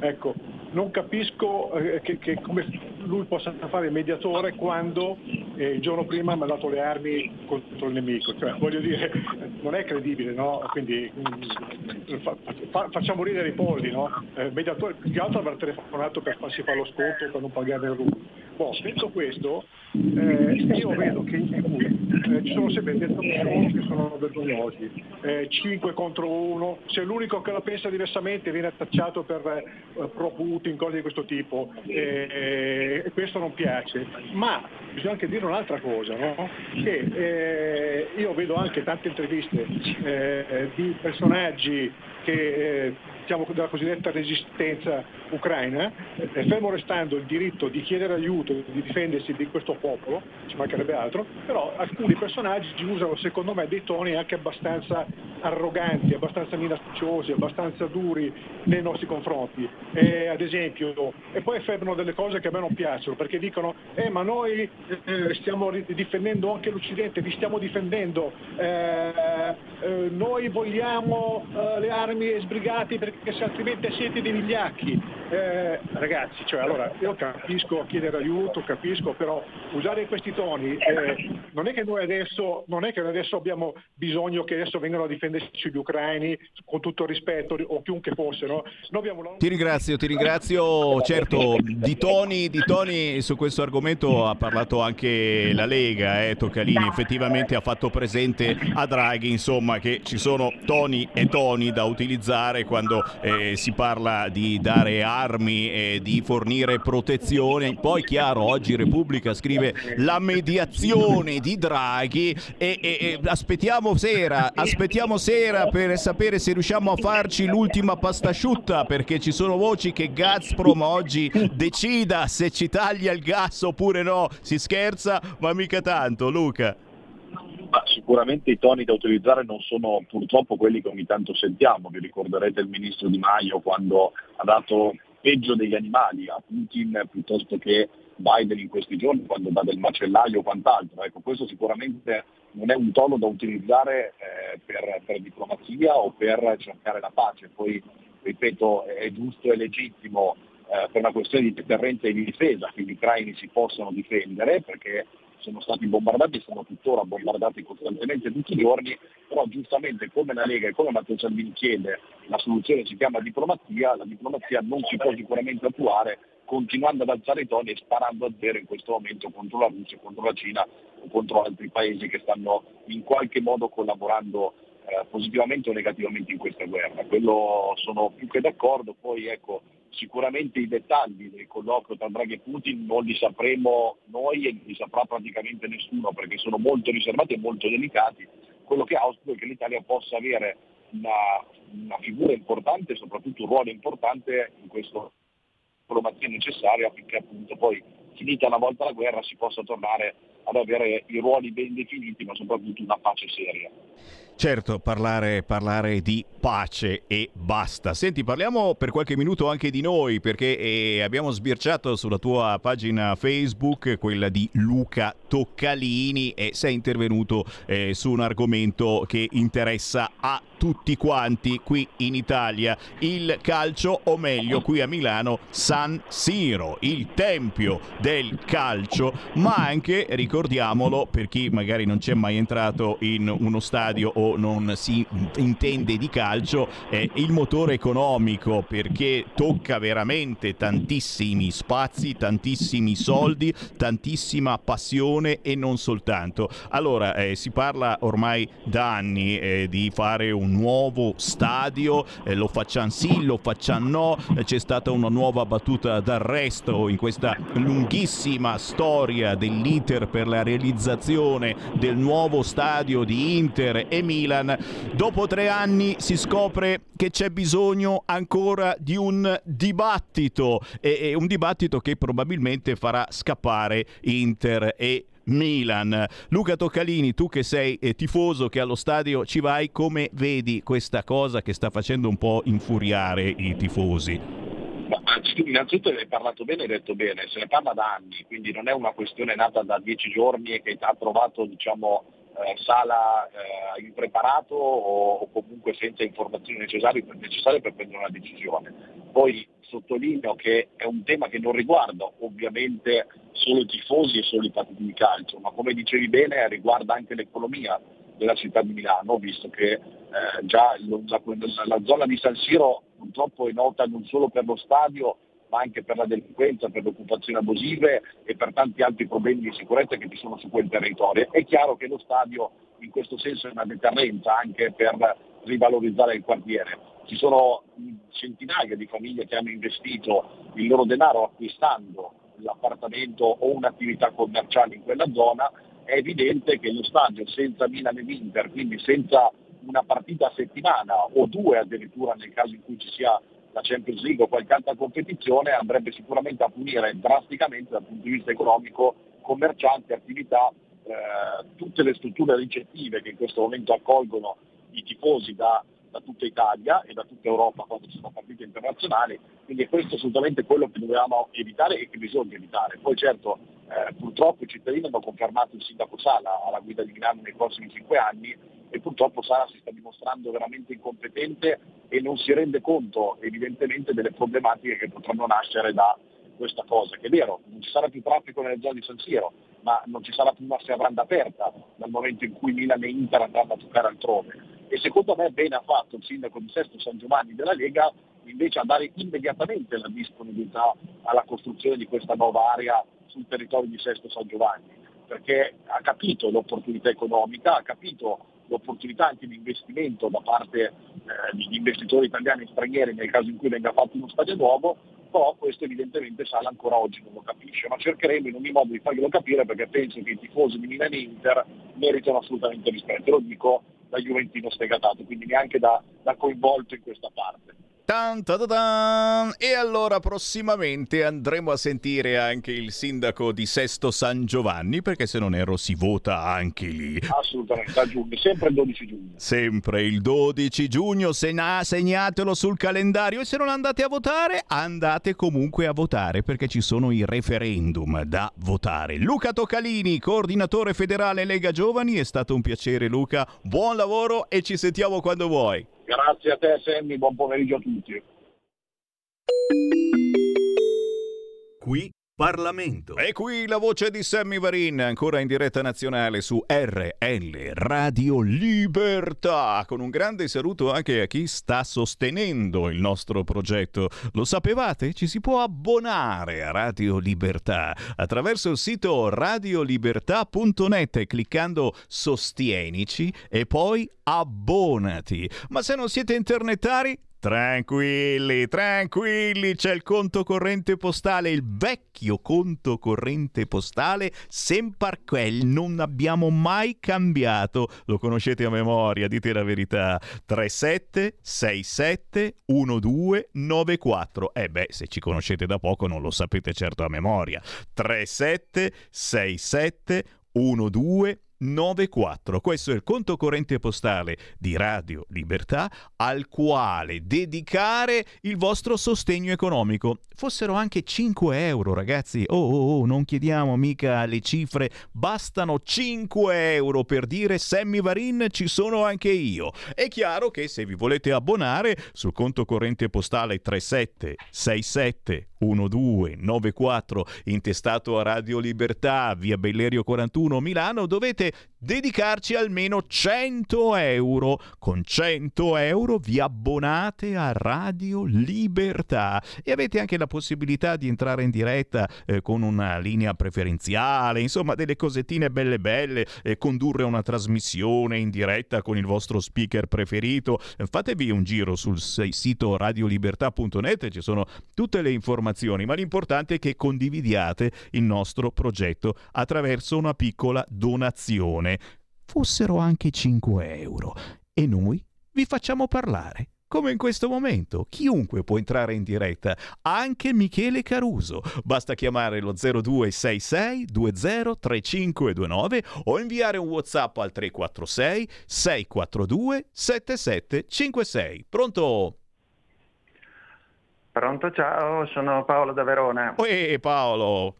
Speaker 25: Ecco, non capisco eh, che, che come lui possa fare il mediatore quando eh, il giorno prima ha mandato le armi contro il nemico. Cioè, voglio dire, non è credibile, no? Quindi mm, fa- fa- facciamo ridere i polli, no? Eh, mediatore più che altro avrà telefonato per farsi fare lo sconto per non pagare il RU. Boh, detto questo, eh, io vedo che in TV eh, ci sono sempre delle opzioni che sono vergognosi, 5 contro 1, se l'unico che la pensa diversamente viene attacciato per eh, pro Putin, cose di questo tipo, eh, e questo non piace. Ma bisogna anche dire un'altra cosa, no? che eh, io vedo anche tante interviste eh, di personaggi che eh, diciamo, della cosiddetta resistenza ucraina, eh, fermo restando il diritto di chiedere aiuto, di difendersi di questo popolo, ci mancherebbe altro, però alcuni personaggi usano secondo me dei toni anche abbastanza arroganti, abbastanza minacciosi, abbastanza duri nei nostri confronti. Eh, ad esempio, e poi affermano delle cose che a me non piacciono, perché dicono, eh ma noi eh, stiamo difendendo anche l'Occidente, vi stiamo difendendo, eh, eh, noi vogliamo eh, le armi sbrigati perché se altrimenti siete dei vigliacchi. Eh, ragazzi, cioè, allora, io capisco chiedere aiuto, capisco, però usare questi toni, eh, non, è che noi adesso, non è che noi adesso abbiamo bisogno che adesso vengano a difenderci gli ucraini, con tutto il rispetto, o chiunque fosse, no? Abbiamo
Speaker 2: Ti ringrazio, ti ringrazio. Certo, di toni, di toni su questo argomento ha parlato anche la Lega, eh, Toccalini effettivamente ha fatto presente a Draghi insomma, che ci sono toni e toni da utilizzare quando eh, si parla di dare armi e di fornire protezione. Poi chiaro, oggi Repubblica scrive la mediazione di Draghi e, e- e aspettiamo sera, aspettiamo sera per sapere se riusciamo a farci l'ultima pasta asciutta perché ci sono voci che Gazprom oggi decida se ci taglia il gas oppure no. Si scherza, ma mica tanto, Luca.
Speaker 24: Sicuramente i toni da utilizzare non sono purtroppo quelli che ogni tanto sentiamo. Vi ricorderete il ministro Di Maio quando ha dato peggio degli animali a Putin piuttosto che Biden in questi giorni quando dà del macellaio o quant'altro. Ecco, questo sicuramente non è un tono da utilizzare eh, per, per diplomazia o per cercare la pace. Poi, ripeto, è giusto e legittimo eh, per una questione di deterrenza e di difesa che gli ucraini si possano difendere perché sono stati bombardati sono tuttora bombardati costantemente tutti i giorni, però giustamente come la Lega e come Matteo Salvini chiede la soluzione si chiama diplomazia, la diplomazia non si può sicuramente attuare continuando ad alzare i toni e sparando a zero in questo momento contro la Russia, contro la Cina o contro altri paesi che stanno in qualche modo collaborando eh, positivamente o negativamente in questa guerra. Quello sono più che d'accordo, poi ecco, sicuramente i dettagli del colloquio tra Draghi e Putin non li sapremo noi e non li saprà praticamente nessuno perché sono molto riservati e molto delicati. Quello che auspico è che l'Italia possa avere una, una figura importante e soprattutto un ruolo importante in questo diplomazia necessaria affinché appunto poi finita una volta la guerra si possa tornare ad avere i ruoli ben definiti ma soprattutto una pace seria.
Speaker 2: Certo, parlare, parlare di pace e basta. Senti, parliamo per qualche minuto anche di noi, perché eh, abbiamo sbirciato sulla tua pagina Facebook, quella di Luca Toccalini, e sei intervenuto eh, su un argomento che interessa a tutti quanti qui in Italia, il calcio, o meglio qui a Milano, San Siro, il tempio del calcio, ma anche, ricordiamolo, per chi magari non c'è mai entrato in uno stadio o non si intende di calcio, è il motore economico perché tocca veramente tantissimi spazi, tantissimi soldi, tantissima passione e non soltanto. Allora, eh, si parla ormai da anni eh, di fare un nuovo stadio, eh, lo facciamo sì, lo facciamo no, eh, c'è stata una nuova battuta d'arresto in questa lunghissima storia dell'iter per la realizzazione del nuovo stadio di Inter e Milan. Dopo tre anni si scopre che c'è bisogno ancora di un dibattito e, e un dibattito che probabilmente farà scappare Inter e Milan. Luca Toccalini, tu che sei eh, tifoso, che allo stadio ci vai, come vedi questa cosa che sta facendo un po' infuriare i tifosi?
Speaker 24: Innanzitutto hai parlato bene e hai detto bene, se ne parla da anni, quindi non è una questione nata da dieci giorni e che ha trovato diciamo, eh, sala eh, impreparato o, o, comunque senza informazioni necessarie per, necessarie per prendere una decisione. Poi sottolineo che è un tema che non riguarda ovviamente solo i tifosi e solo i partiti di calcio, ma come dicevi bene riguarda anche l'economia, della città di Milano, visto che eh, già lo- la, la zona di San Siro purtroppo è nota non solo per lo stadio, ma anche per la delinquenza, per le occupazioni abusive e per tanti altri problemi di sicurezza che ci sono su quel territorio. È chiaro che lo stadio in questo senso è una deterrenza anche per rivalorizzare il quartiere. Ci sono centinaia di famiglie che hanno investito il loro denaro acquistando l'appartamento o un'attività commerciale in quella zona, è evidente che lo stadio senza Milan e Inter, quindi senza una partita a settimana o due addirittura nel caso in cui ci sia la Champions League o qualche altra competizione, andrebbe sicuramente a punire drasticamente dal punto di vista economico commercianti, attività, eh, tutte le strutture ricettive che in questo momento accolgono i tifosi da, da tutta Italia e da tutta Europa quando ci sono partite internazionali, quindi è questo assolutamente quello che dovevamo evitare e che bisogna evitare. Poi certo eh, purtroppo i cittadini hanno confermato il sindaco Sala alla guida di Milano nei prossimi cinque anni e purtroppo Sala si sta dimostrando veramente incompetente e non si rende conto evidentemente delle problematiche che potranno nascere da questa cosa, che è vero, non ci sarà più traffico nelle zone di San Siro, ma non ci sarà più una serranda aperta dal momento in cui Milan e Inter andranno a giocare altrove. E secondo me bene ha fatto il sindaco di Sesto San Giovanni della Lega invece a dare immediatamente la disponibilità alla costruzione di questa nuova area sul territorio di Sesto San Giovanni, perché ha capito l'opportunità economica, ha capito l'opportunità anche di investimento da parte eh, di investitori italiani e stranieri nel caso in cui venga fatto uno stadio nuovo, però questo evidentemente Sala ancora oggi non lo capisce, ma cercheremo in ogni modo di farglielo capire perché penso che i tifosi di Milan Inter meritano assolutamente rispetto, lo dico da Juventino sfegatato, quindi neanche da, da coinvolto in questa parte.
Speaker 2: Tan, ta, ta, tan. E allora prossimamente andremo a sentire anche il sindaco di Sesto San Giovanni, perché se non erro si vota anche lì.
Speaker 24: Assolutamente, a giugno, sempre il 12 giugno.
Speaker 2: Sempre il 12 giugno, segna- segnatelo sul calendario e se non andate a votare, andate comunque a votare perché ci sono i referendum da votare. Luca Toccalini, coordinatore federale Lega Giovani, è stato un piacere Luca, buon lavoro e ci sentiamo quando vuoi.
Speaker 24: Grazie a te Sammy, buon pomeriggio a tutti.
Speaker 6: Qui Parlamento.
Speaker 2: E qui la voce di Sammy Varin, ancora in diretta nazionale su RL Radio Libertà, con un grande saluto anche a chi sta sostenendo il nostro progetto. Lo sapevate? Ci si può abbonare a Radio Libertà attraverso il sito radiolibertà.net cliccando Sostienici e poi abbonati. Ma se non siete internetari, Tranquilli, tranquilli, c'è il conto corrente postale, il vecchio conto corrente postale Semparquel, non abbiamo mai cambiato, lo conoscete a memoria, dite la verità, 3767 1294, eh beh, se ci conoscete da poco non lo sapete certo a memoria, 3767 1294 94. Questo è il conto corrente postale di Radio Libertà al quale dedicare il vostro sostegno economico. Fossero anche 5 euro, ragazzi. Oh, oh, oh, non chiediamo mica le cifre, bastano 5 euro per dire Sammy Varin ci sono anche io. È chiaro che se vi volete abbonare sul conto corrente postale 3767 1294 intestato a Radio Libertà, via Bellerio 41 Milano, dovete dedicarci almeno 100 euro. Con 100 euro vi abbonate a Radio Libertà e avete anche la possibilità di entrare in diretta eh, con una linea preferenziale, insomma delle cosettine belle belle, eh, condurre una trasmissione in diretta con il vostro speaker preferito. Fatevi un giro sul sito radiolibertà.net, ci sono tutte le informazioni, ma l'importante è che condividiate il nostro progetto attraverso una piccola donazione. Fossero anche 5 euro. E noi vi facciamo parlare. Come in questo momento, chiunque può entrare in diretta, anche Michele Caruso. Basta chiamare lo 0266 203529 o inviare un WhatsApp al 346 642 7756. Pronto?
Speaker 26: Pronto, ciao, sono Paolo da Verona.
Speaker 2: Ehi Paolo!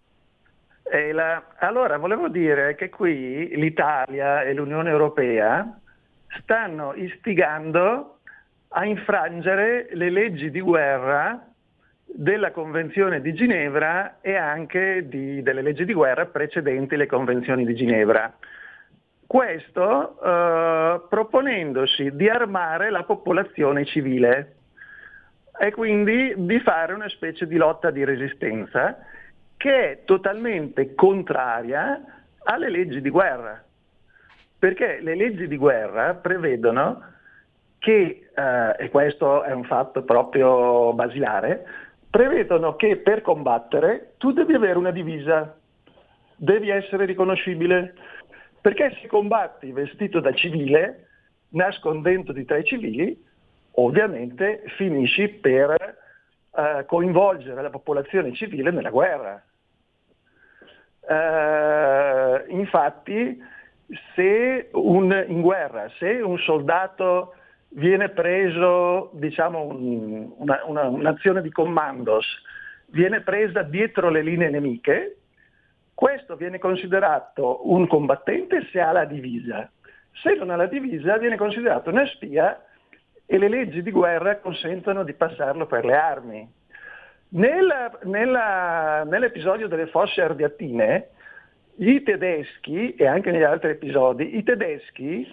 Speaker 26: E la- Allora, volevo dire che qui l'Italia e l'Unione Europea stanno istigando a infrangere le leggi di guerra della Convenzione di Ginevra e anche di- delle leggi di guerra precedenti le convenzioni di Ginevra. Questo eh, proponendosi di armare la popolazione civile e quindi di fare una specie di lotta di resistenza che è totalmente contraria alle leggi di guerra. Perché le leggi di guerra prevedono che, eh, e questo è un fatto proprio basilare, prevedono che per combattere tu devi avere una divisa, devi essere riconoscibile, perché se combatti vestito da civile, nascondendoti tra i civili, ovviamente finisci per eh, coinvolgere la popolazione civile nella guerra. Eh, infatti, se un, in guerra, se un soldato viene preso, diciamo, un, una, una, un'azione di commandos, viene presa dietro le linee nemiche, questo viene considerato un combattente se ha la divisa. Se non ha la divisa viene considerato una spia e le leggi di guerra consentono di passarlo per le armi. Nella, nella, nell'episodio delle fosse ardiatine, i tedeschi, e anche negli altri episodi, i tedeschi,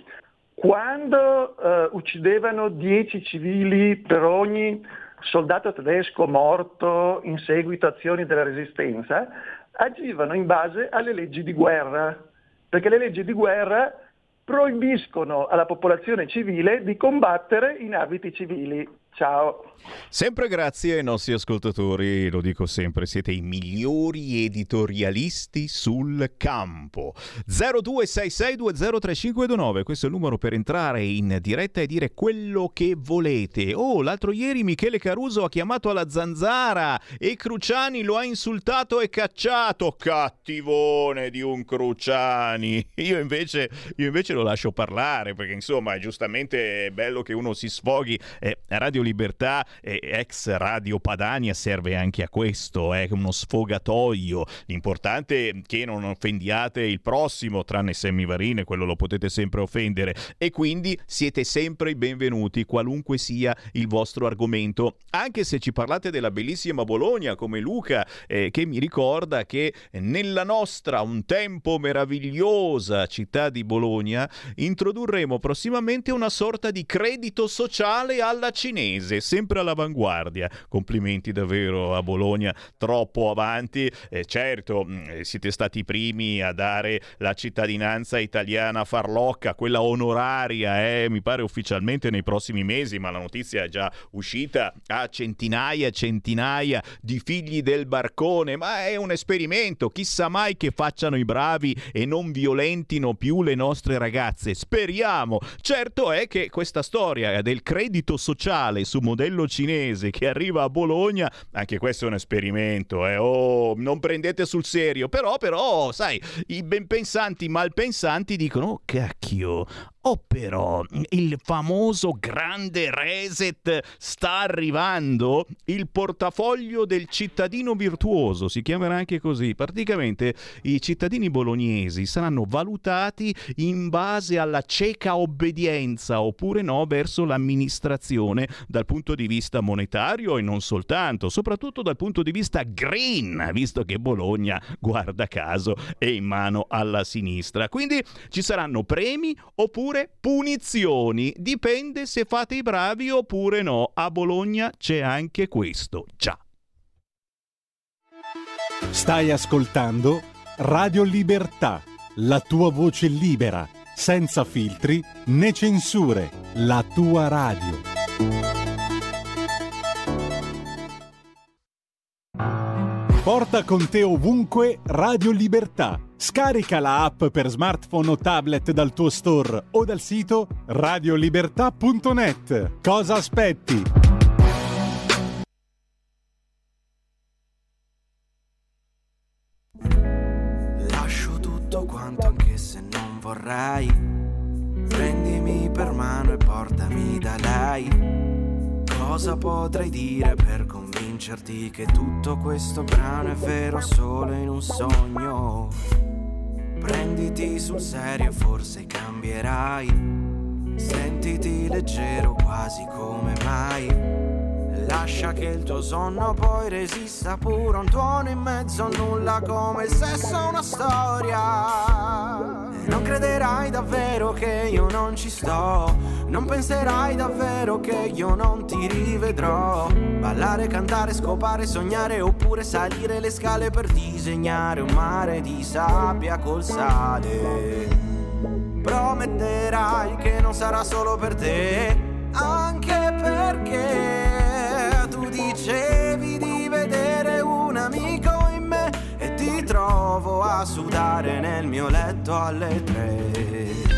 Speaker 26: quando eh, uccidevano 10 civili per ogni soldato tedesco morto in seguito a azioni della resistenza, agivano in base alle leggi di guerra, perché le leggi di guerra proibiscono alla popolazione civile di combattere in abiti civili. Ciao.
Speaker 2: Sempre grazie ai nostri ascoltatori, lo dico sempre, siete i migliori editorialisti sul campo. 0266203529, questo è il numero per entrare in diretta e dire quello che volete. Oh, l'altro ieri Michele Caruso ha chiamato alla zanzara e Cruciani lo ha insultato e cacciato. Cattivone di un Cruciani. [laughs] Io invece, io invece lo lascio parlare perché insomma, giustamente è bello che uno si sfoghi. Eh, Radio Libertà, eh, ex Radio Padania, serve anche a questo, è uno sfogatoio. L'importante è che non offendiate il prossimo, tranne Semivarine, quello lo potete sempre offendere. E quindi siete sempre i benvenuti, qualunque sia il vostro argomento. Anche se ci parlate della bellissima Bologna, come Luca, eh, che mi ricorda che nella nostra un tempo meravigliosa città di Bologna introdurremo prossimamente una sorta di credito sociale alla cinese, sempre all'avanguardia. Complimenti davvero a Bologna, troppo avanti. Eh, certo, mh, siete stati i primi a dare la cittadinanza italiana farlocca, quella onoraria, eh, mi pare ufficialmente nei prossimi mesi, ma la notizia è già uscita a centinaia e centinaia di figli del barcone, ma è un esperimento, chissà mai che facciano i bravi e non violentino più le nostre ragazze. Speriamo. Certo è che questa storia del credito sociale su modello cinese che arriva a Bologna, anche questo è un esperimento, eh. Oh, non prendete sul serio, però però, sai, i benpensanti malpensanti dicono "Oh, cacchio, Oh però, il famoso grande reset sta arrivando, il portafoglio del cittadino virtuoso, si chiamerà anche così. Praticamente i cittadini bolognesi saranno valutati in base alla cieca obbedienza oppure no verso l'amministrazione dal punto di vista monetario e non soltanto, soprattutto dal punto di vista green, visto che Bologna, guarda caso, è in mano alla sinistra. Quindi ci saranno premi oppure punizioni. Dipende se fate i bravi oppure no. A Bologna c'è anche questo. Già.
Speaker 27: Stai ascoltando Radio Libertà, la tua voce libera, senza filtri né censure, la tua radio. Porta con te ovunque Radio Libertà. Scarica la app per smartphone o tablet dal tuo store o dal sito radiolibertà.net. Cosa aspetti?
Speaker 28: Lascio tutto quanto anche se non vorrai. Prendimi per mano e portami da lei. Cosa potrei dire per convincerti che tutto questo brano è vero solo in un sogno? Prenditi sul serio, forse cambierai. Sentiti leggero quasi come mai. Lascia che il tuo sonno poi resista pure un tuono in mezzo a nulla come il sesso una storia. Non crederai davvero che io non ci sto. Non penserai davvero che io non ti rivedrò. Ballare, cantare, scopare, sognare oppure salire le scale per disegnare un mare di sabbia col sale. Prometterai che non sarà solo per te, anche perché tu dicevi di vedere un amico in me e ti trovo a sudare nel mio letto alle tre.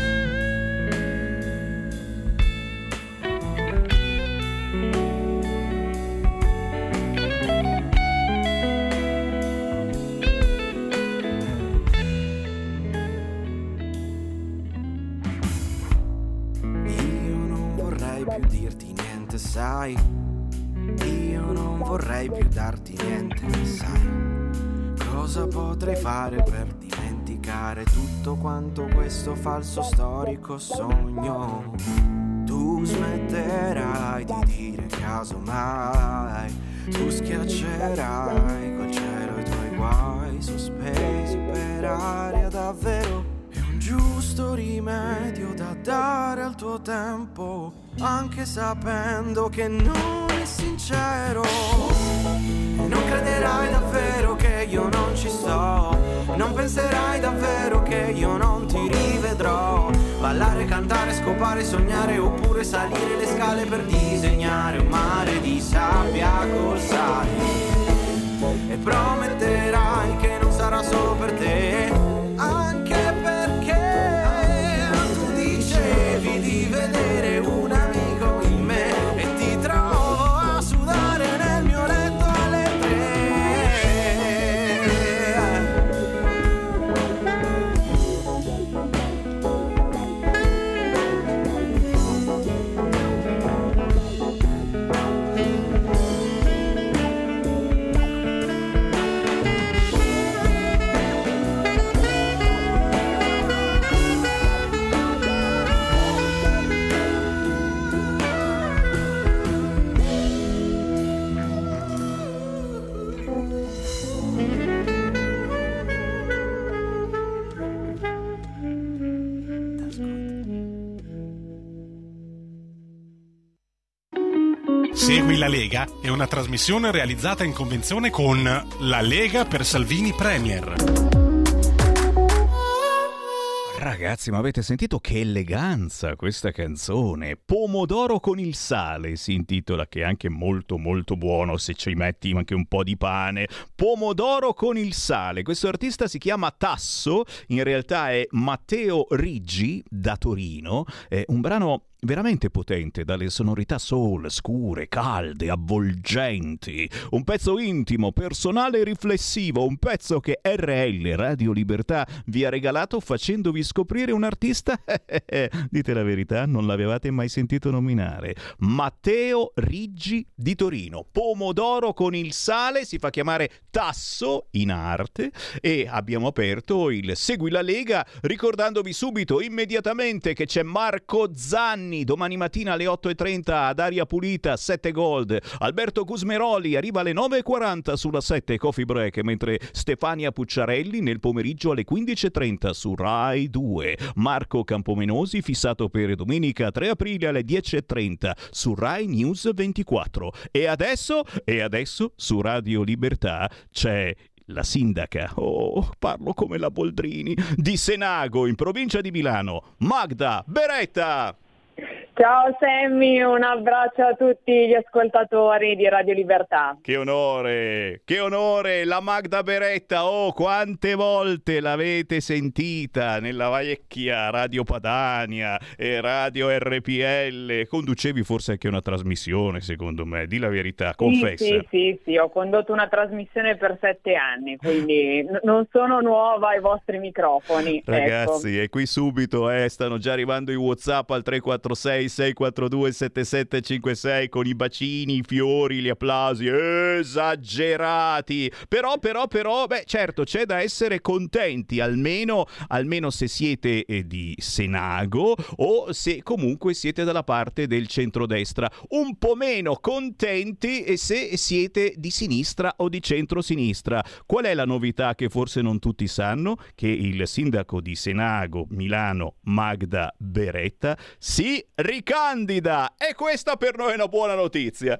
Speaker 28: Sai. Vorrei più darti niente, sai. Cosa potrei fare per dimenticare tutto quanto questo falso storico sogno? Tu smetterai di dire casomai. Tu schiaccerai col cielo i tuoi guai sospesi per aria davvero. È un giusto rimedio da dare tuo tempo, anche sapendo che non è sincero. Non crederai davvero che io non ci sto, non penserai davvero che io non ti rivedrò. Ballare, cantare, scopare, sognare oppure salire le scale per disegnare un mare di sabbia col sale. E prometterai che non sarà solo per te,
Speaker 27: la Lega è una trasmissione realizzata in convenzione con La Lega per Salvini Premier.
Speaker 2: Ragazzi, ma avete sentito che eleganza questa canzone? Pomodoro con il sale si intitola, che è anche molto molto buono se ci metti anche un po' di pane. Pomodoro con il sale. Questo artista si chiama Tasso, in realtà è Matteo Riggi da Torino. È un brano veramente potente dalle sonorità soul, scure, calde, avvolgenti. Un pezzo intimo, personale e riflessivo, un pezzo che RL Radio Libertà vi ha regalato facendovi scoprire un artista, [laughs] dite la verità, non l'avevate mai sentito nominare. Matteo Riggi di Torino. Pomodoro con il sale, si fa chiamare Tasso in arte e abbiamo aperto il Segui la Lega ricordandovi subito, immediatamente che c'è Marco Zanni domani mattina alle 8.30 ad Aria Pulita 7 Gold. Alberto Gusmeroli arriva alle 9.40 sulla 7 Coffee Break, mentre Stefania Pucciarelli nel pomeriggio alle 15.30 su Rai 2. Marco Campomenosi fissato per domenica 3 aprile alle 10.30 su Rai News 24. E adesso, e adesso su Radio Libertà c'è la sindaca, oh, parlo come la Boldrini, di Senago in provincia di Milano, Magda Beretta.
Speaker 29: Ciao Sammy, un abbraccio a tutti gli ascoltatori di Radio Libertà.
Speaker 2: Che onore, che onore, la Magda Beretta, oh quante volte l'avete sentita nella vecchia Radio Padania e Radio RPL, conducevi forse anche una trasmissione secondo me, di la verità, confessa.
Speaker 29: Sì, sì, sì, sì, ho condotto una trasmissione per sette anni, quindi n- non sono nuova ai vostri microfoni. ecco.
Speaker 2: Ragazzi, e qui subito eh, stanno già arrivando i WhatsApp al 346 642 7756 con i bacini, i fiori, gli applausi esagerati. Però, però, però, beh, certo, c'è da essere contenti, almeno, almeno se siete eh, di Senago o se comunque siete dalla parte del centrodestra. Un po' meno contenti eh, se siete di sinistra o di centrosinistra. Qual è la novità che forse non tutti sanno? Che il sindaco di Senago, Milano, Magda Beretta, si ricandida e questa per noi è una buona notizia.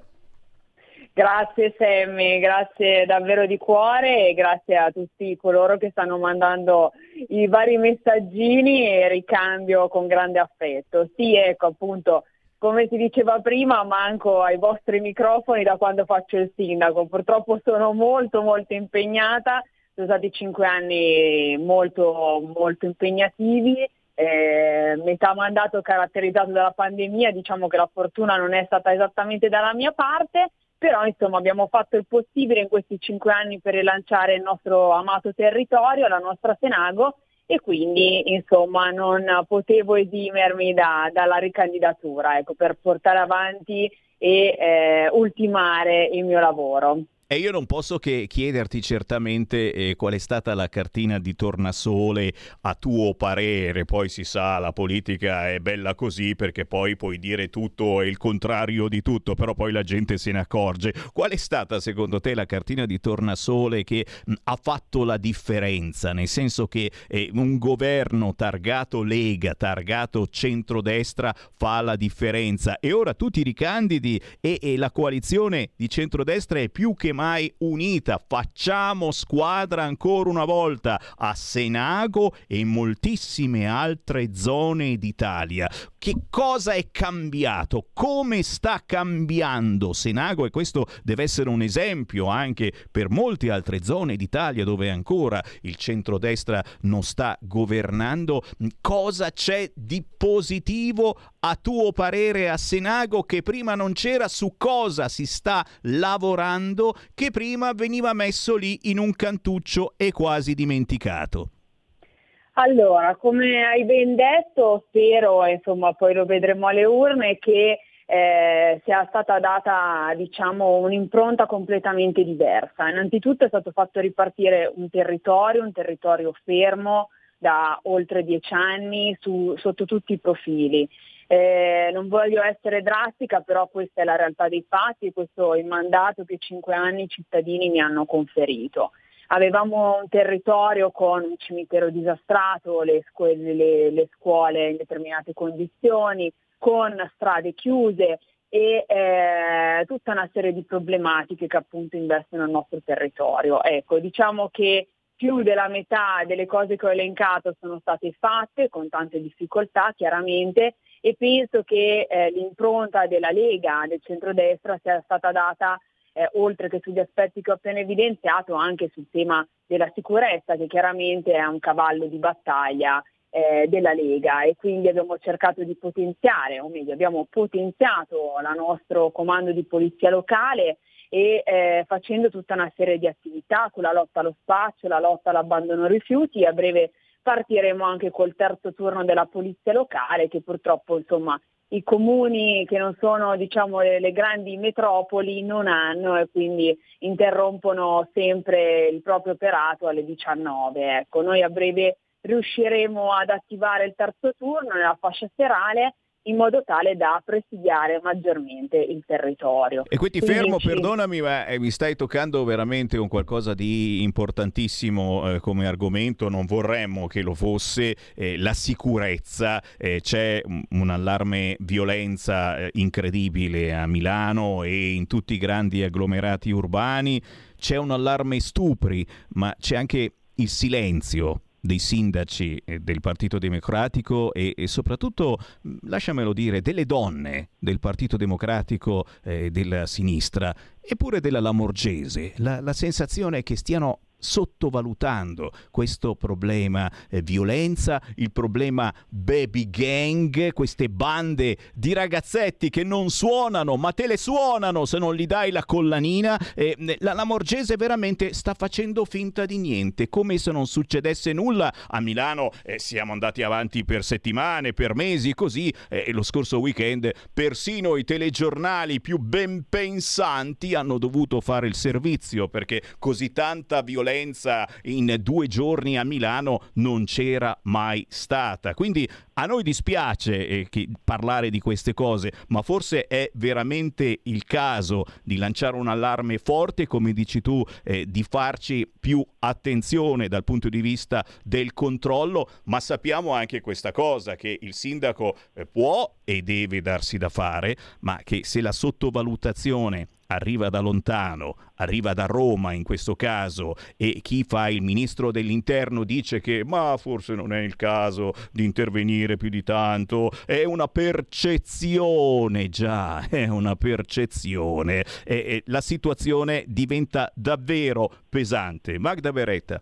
Speaker 29: Grazie Sammy, grazie davvero di cuore e grazie a tutti coloro che stanno mandando i vari messaggini e ricambio con grande affetto. Sì, ecco appunto, come si diceva prima, manco ai vostri microfoni da quando faccio il sindaco. Purtroppo sono molto molto impegnata, sono stati cinque anni molto molto impegnativi eh, metà mandato caratterizzato dalla pandemia, diciamo che la fortuna non è stata esattamente dalla mia parte, però insomma abbiamo fatto il possibile in questi cinque anni per rilanciare il nostro amato territorio, la nostra Senago e quindi insomma non potevo esimermi da, dalla ricandidatura ecco, per portare avanti e eh, ultimare il mio lavoro.
Speaker 2: E io non posso che chiederti certamente eh, qual è stata la cartina di tornasole a tuo parere. Poi si sa, la politica è bella così perché poi puoi dire tutto e il contrario di tutto, però poi la gente se ne accorge. Qual è stata secondo te la cartina di tornasole che mh, ha fatto la differenza? Nel senso che eh, un governo targato Lega, targato centrodestra fa la differenza e ora tu ti ricandidi e, e la coalizione di centrodestra è più che mai unita. Facciamo squadra ancora una volta a Senago e in moltissime altre zone d'Italia. Che cosa è cambiato? Come sta cambiando Senago? E questo deve essere un esempio anche per molte altre zone d'Italia dove ancora il centrodestra non sta governando. Cosa c'è di positivo a tuo parere a Senago che prima non c'era? Su cosa si sta lavorando che prima veniva messo lì in un cantuccio e quasi dimenticato?
Speaker 29: Allora, come hai ben detto, spero, insomma, poi lo vedremo alle urne, che eh, sia stata data diciamo, un'impronta completamente diversa. Innanzitutto è stato fatto ripartire un territorio, un territorio fermo da oltre dieci anni su, sotto tutti i profili. Eh, non voglio essere drastica, però questa è la realtà dei fatti, questo è il mandato che cinque anni i cittadini mi hanno conferito. Avevamo un territorio con un cimitero disastrato, le, scu- le, le scuole in determinate condizioni, con strade chiuse e eh, tutta una serie di problematiche che appunto investono il nostro territorio. Ecco, diciamo che più della metà delle cose che ho elencato sono state fatte con tante difficoltà chiaramente e penso che eh, l'impronta della Lega, del centrodestra sia stata data eh, oltre che sugli aspetti che ho appena evidenziato, anche sul tema della sicurezza, che chiaramente è un cavallo di battaglia eh, della Lega e quindi abbiamo cercato di potenziare, o meglio abbiamo potenziato il nostro comando di polizia locale e eh, facendo tutta una serie di attività sulla lotta allo spaccio, la lotta all'abbandono rifiuti. A breve partiremo anche col terzo turno della polizia locale che purtroppo insomma i comuni che non sono diciamo, le, le, grandi metropoli non hanno e quindi interrompono sempre il proprio operato alle 19. Ecco, noi a breve riusciremo ad attivare il terzo turno nella fascia serale in modo tale da presidiare maggiormente il territorio.
Speaker 2: E qui ti Quindi fermo, ci... perdonami, ma eh, mi stai toccando veramente un qualcosa di importantissimo eh, come argomento, non vorremmo che lo fosse eh, la sicurezza, eh, c'è un, un, allarme violenza eh, incredibile a Milano e in tutti i grandi agglomerati urbani, c'è un allarme stupri, ma c'è anche il silenzio dei sindaci del Partito Democratico e, e, soprattutto, lasciamelo dire, delle donne del Partito Democratico eh, della sinistra, eppure della Lamorgese. La, la sensazione è che stiano sottovalutando questo problema eh, violenza, il problema baby gang, queste bande di ragazzetti che non suonano, ma te le suonano se non gli dai la collanina. Eh, la, la Morgese veramente sta facendo finta di niente, come se non succedesse nulla. A Milano eh, siamo andati avanti per settimane, per mesi, così. eh, E lo scorso weekend persino i telegiornali più ben pensanti hanno dovuto fare il servizio perché così tanta violenza in due giorni a Milano non c'era mai stata. Quindi a noi dispiace eh, parlare di queste cose, ma forse è veramente il caso di lanciare un allarme forte, come dici tu, eh, di farci più attenzione dal punto di vista del controllo, ma sappiamo anche questa cosa, che il sindaco eh, può e deve darsi da fare, ma che se la sottovalutazione arriva da lontano, arriva da Roma in questo caso, e chi fa il ministro dell'interno dice che ma forse non è il caso di intervenire più di tanto, è una percezione già, [laughs] è una percezione, e, e la situazione diventa davvero pesante. Magda Beretta.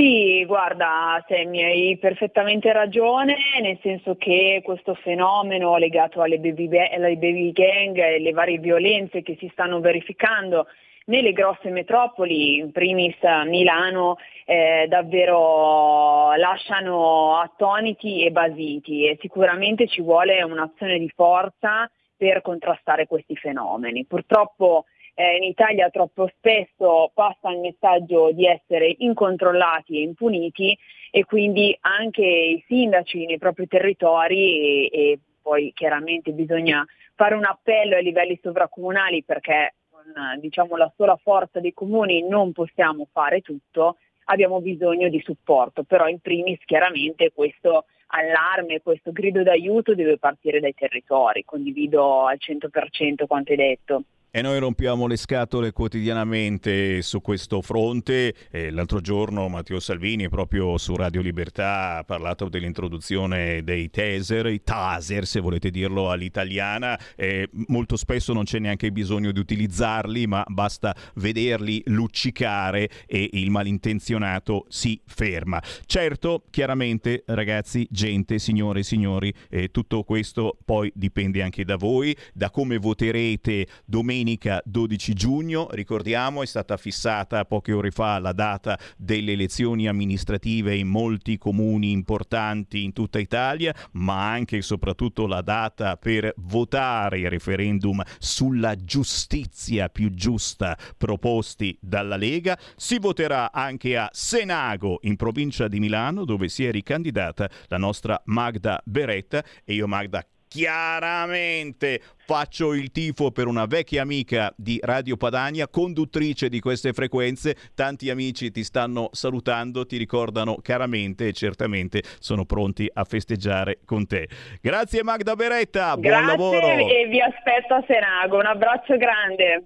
Speaker 29: Sì, guarda, Sammy, hai perfettamente ragione, nel senso che questo fenomeno legato alle baby, alle baby gang e le varie violenze che si stanno verificando nelle grosse metropoli, in primis Milano, eh, davvero lasciano attoniti e basiti e sicuramente ci vuole un'azione di forza per contrastare questi fenomeni. Purtroppo eh, in Italia troppo spesso passa il messaggio di essere incontrollati e impuniti e quindi anche i sindaci nei propri territori e, e poi chiaramente bisogna fare un appello ai livelli sovracomunali perché con diciamo, la sola forza dei comuni non possiamo fare tutto, abbiamo bisogno di supporto, però in primis chiaramente questo allarme, questo grido d'aiuto deve partire dai territori, condivido al 100% quanto hai detto.
Speaker 2: E noi rompiamo le scatole quotidianamente su questo fronte. Eh, l'altro giorno Matteo Salvini, proprio su Radio Libertà, ha parlato dell'introduzione dei taser, i taser se volete dirlo all'italiana. Eh, molto spesso non c'è neanche bisogno di utilizzarli, ma basta vederli luccicare e il malintenzionato si ferma. Certo, chiaramente ragazzi, gente, signore e signori, eh, tutto questo poi dipende anche da voi, da come voterete domenica domenica 12 giugno, ricordiamo è stata fissata poche ore fa la data delle elezioni amministrative in molti comuni importanti in tutta Italia, ma anche e soprattutto la data per votare il referendum sulla giustizia più giusta proposti dalla Lega. Si voterà anche a Senago in provincia di Milano dove si è ricandidata la nostra Magda Beretta e io Magda chiaramente faccio il tifo per una vecchia amica di Radio Padania, conduttrice di queste frequenze. Tanti amici ti stanno salutando, ti ricordano caramente e certamente sono pronti a festeggiare con te. Grazie Magda Beretta, buon
Speaker 29: Grazie
Speaker 2: lavoro.
Speaker 29: e vi aspetto a Senago, un abbraccio grande.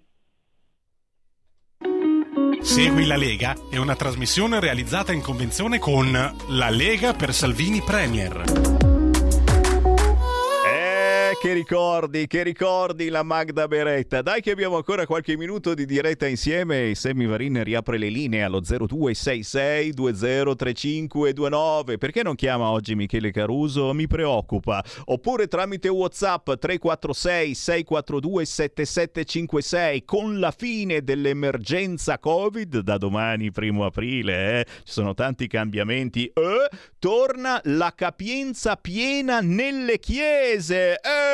Speaker 27: Segui la Lega è una trasmissione realizzata in convenzione con La Lega per Salvini Premier.
Speaker 2: Che ricordi, che ricordi la Magda Beretta. Dai che abbiamo ancora qualche minuto di diretta insieme e Sammy Varin riapre le linee allo 0266 203529. Perché non chiama oggi Michele Caruso? Mi preoccupa. Oppure tramite WhatsApp 346 642 7756 con la fine dell'emergenza Covid da domani primo aprile, eh, ci sono tanti cambiamenti. Eh, torna la capienza piena nelle chiese. Eh!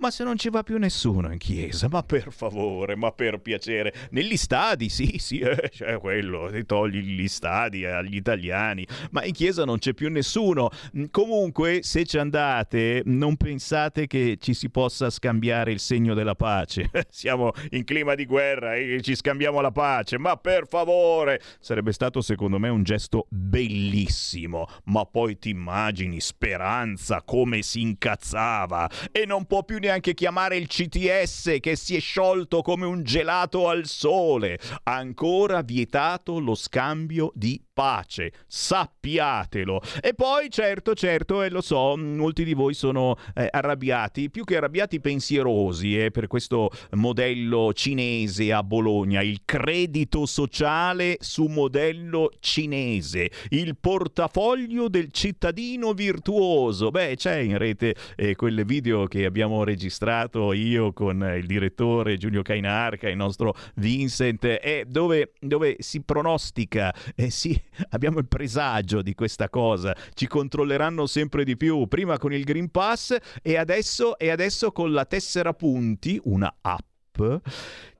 Speaker 2: Ma se non ci va più nessuno in chiesa, ma per favore, ma per piacere. Negli stadi, sì, sì, eh, cioè quello, ti togli gli stadi agli italiani, ma in chiesa non c'è più nessuno. Mm, Comunque, se ci andate, non pensate che ci si possa scambiare il segno della pace. [laughs] Siamo in clima di guerra e ci scambiamo la pace, ma per favore! Sarebbe stato secondo me un gesto bellissimo, ma poi ti immagini Speranza come si incazzava e non può più neanche anche chiamare il CTS che si è sciolto come un gelato al sole. Ancora vietato lo scambio di pace, sappiatelo. E poi, certo, certo, e lo so, molti di voi sono eh, arrabbiati, più che arrabbiati pensierosi eh, per questo modello cinese a Bologna, il credito sociale su modello cinese, il portafoglio del cittadino virtuoso. Beh, c'è in rete eh, quel video che abbiamo registrato io con il direttore Giulio Cainarca, il nostro Vincent, eh, dove, dove si pronostica, eh, si [laughs] abbiamo il presagio di questa cosa, ci controlleranno sempre di più, prima con il Green Pass e adesso, e adesso con la tessera punti, una app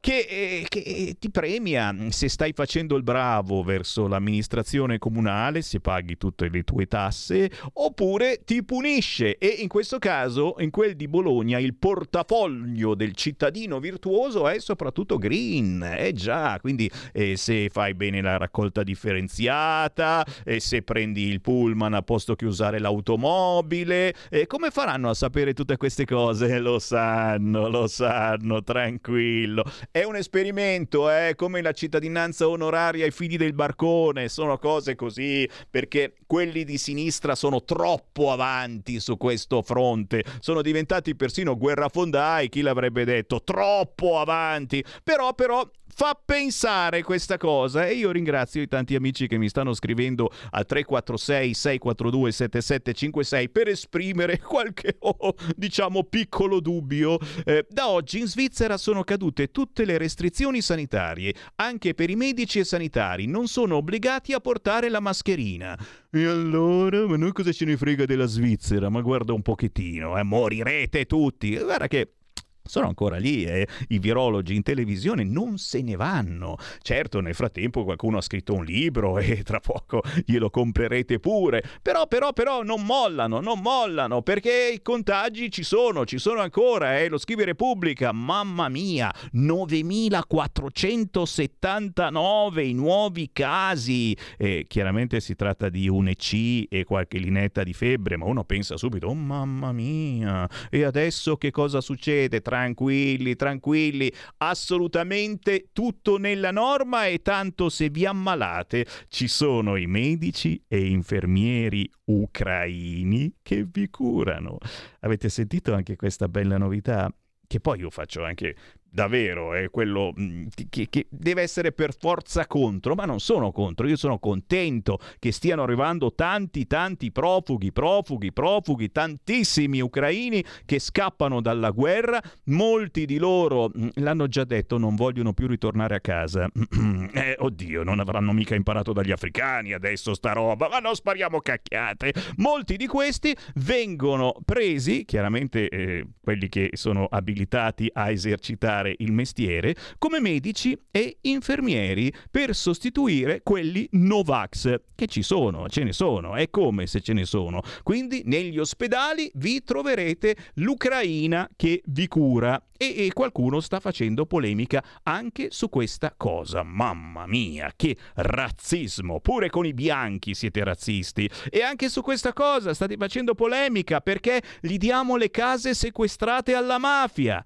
Speaker 2: che, eh, che, ti premia se stai facendo il bravo verso l'amministrazione comunale, se paghi tutte le tue tasse, oppure ti punisce. E in questo caso, in quel di Bologna, il portafoglio del cittadino virtuoso è soprattutto green. Eh già, quindi eh, se fai bene la raccolta differenziata, e se prendi il pullman a posto che usare l'automobile, eh, come faranno a sapere tutte queste cose? [laughs] Lo sanno, lo sanno, tranquillo. È un esperimento, è eh? come la cittadinanza onoraria ai figli del barcone, sono cose così, perché quelli di sinistra sono troppo avanti su questo fronte, sono diventati persino guerrafondai, chi l'avrebbe detto, troppo avanti, però però fa pensare questa cosa e io ringrazio i tanti amici che mi stanno scrivendo al 346 642 7756 per esprimere [laughs] qualche oh, diciamo piccolo dubbio. Eh, da oggi in Svizzera sono cadute tutte le restrizioni sanitarie, anche per i medici e sanitari, non sono obbligati a portare la mascherina. E allora, ma noi cosa ce ne frega della Svizzera? Ma guarda un pochettino, eh, morirete tutti. Guarda che sono ancora lì e eh. i virologi in televisione non se ne vanno. Certo, nel frattempo qualcuno ha scritto un libro [laughs] e tra poco glielo comprerete pure. Però, però, però non mollano, non mollano perché i contagi ci sono, ci sono ancora. Eh? Lo scrive Repubblica, mamma mia, 9479 i nuovi casi. E chiaramente si tratta di un EC e qualche linetta di febbre, ma uno pensa subito, oh mamma mia, e adesso che cosa succede? Tranquilli, tranquilli, assolutamente tutto nella norma e tanto se vi ammalate ci sono i medici e infermieri ucraini che vi curano. Avete sentito anche questa bella novità? Che poi io faccio anche davvero è quello mm, che, che, deve essere per forza contro, ma non sono contro, io sono contento che stiano arrivando tanti, tanti profughi, profughi, profughi, tantissimi ucraini che scappano dalla guerra, molti di loro, mm, l'hanno già detto, non vogliono più ritornare a casa. [clears throat] eh, oddio, non avranno mica imparato dagli africani adesso sta roba, ma non spariamo cacchiate. Molti di questi vengono presi, chiaramente eh, quelli che sono abilitati a esercitare fare il mestiere come medici e infermieri per sostituire quelli Novax, che ci sono, ce ne sono, è come se ce ne sono. Quindi negli ospedali vi troverete l'Ucraina che vi cura e, e qualcuno sta facendo polemica anche su questa cosa. Mamma mia, che razzismo! Pure con i bianchi siete razzisti. E anche su questa cosa state facendo polemica perché gli diamo le case sequestrate alla mafia.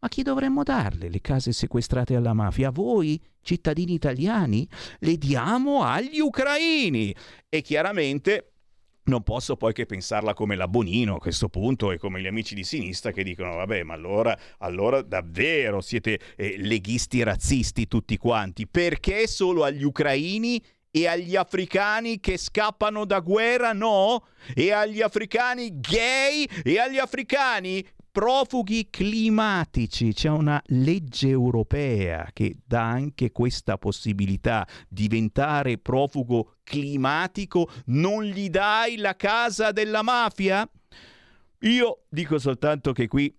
Speaker 2: Ma chi dovremmo darle le case sequestrate alla mafia? A voi, cittadini italiani? Le diamo agli ucraini! E chiaramente non posso poi che pensarla come la Bonino a questo punto e come gli amici di sinistra che dicono vabbè ma allora, allora davvero siete eh, leghisti razzisti tutti quanti perché solo agli ucraini e agli africani che scappano da guerra no? E agli africani gay e agli africani profughi climatici. C'è una legge europea che dà anche questa possibilità. Diventare profugo climatico non gli dai la casa della mafia? Io dico soltanto che qui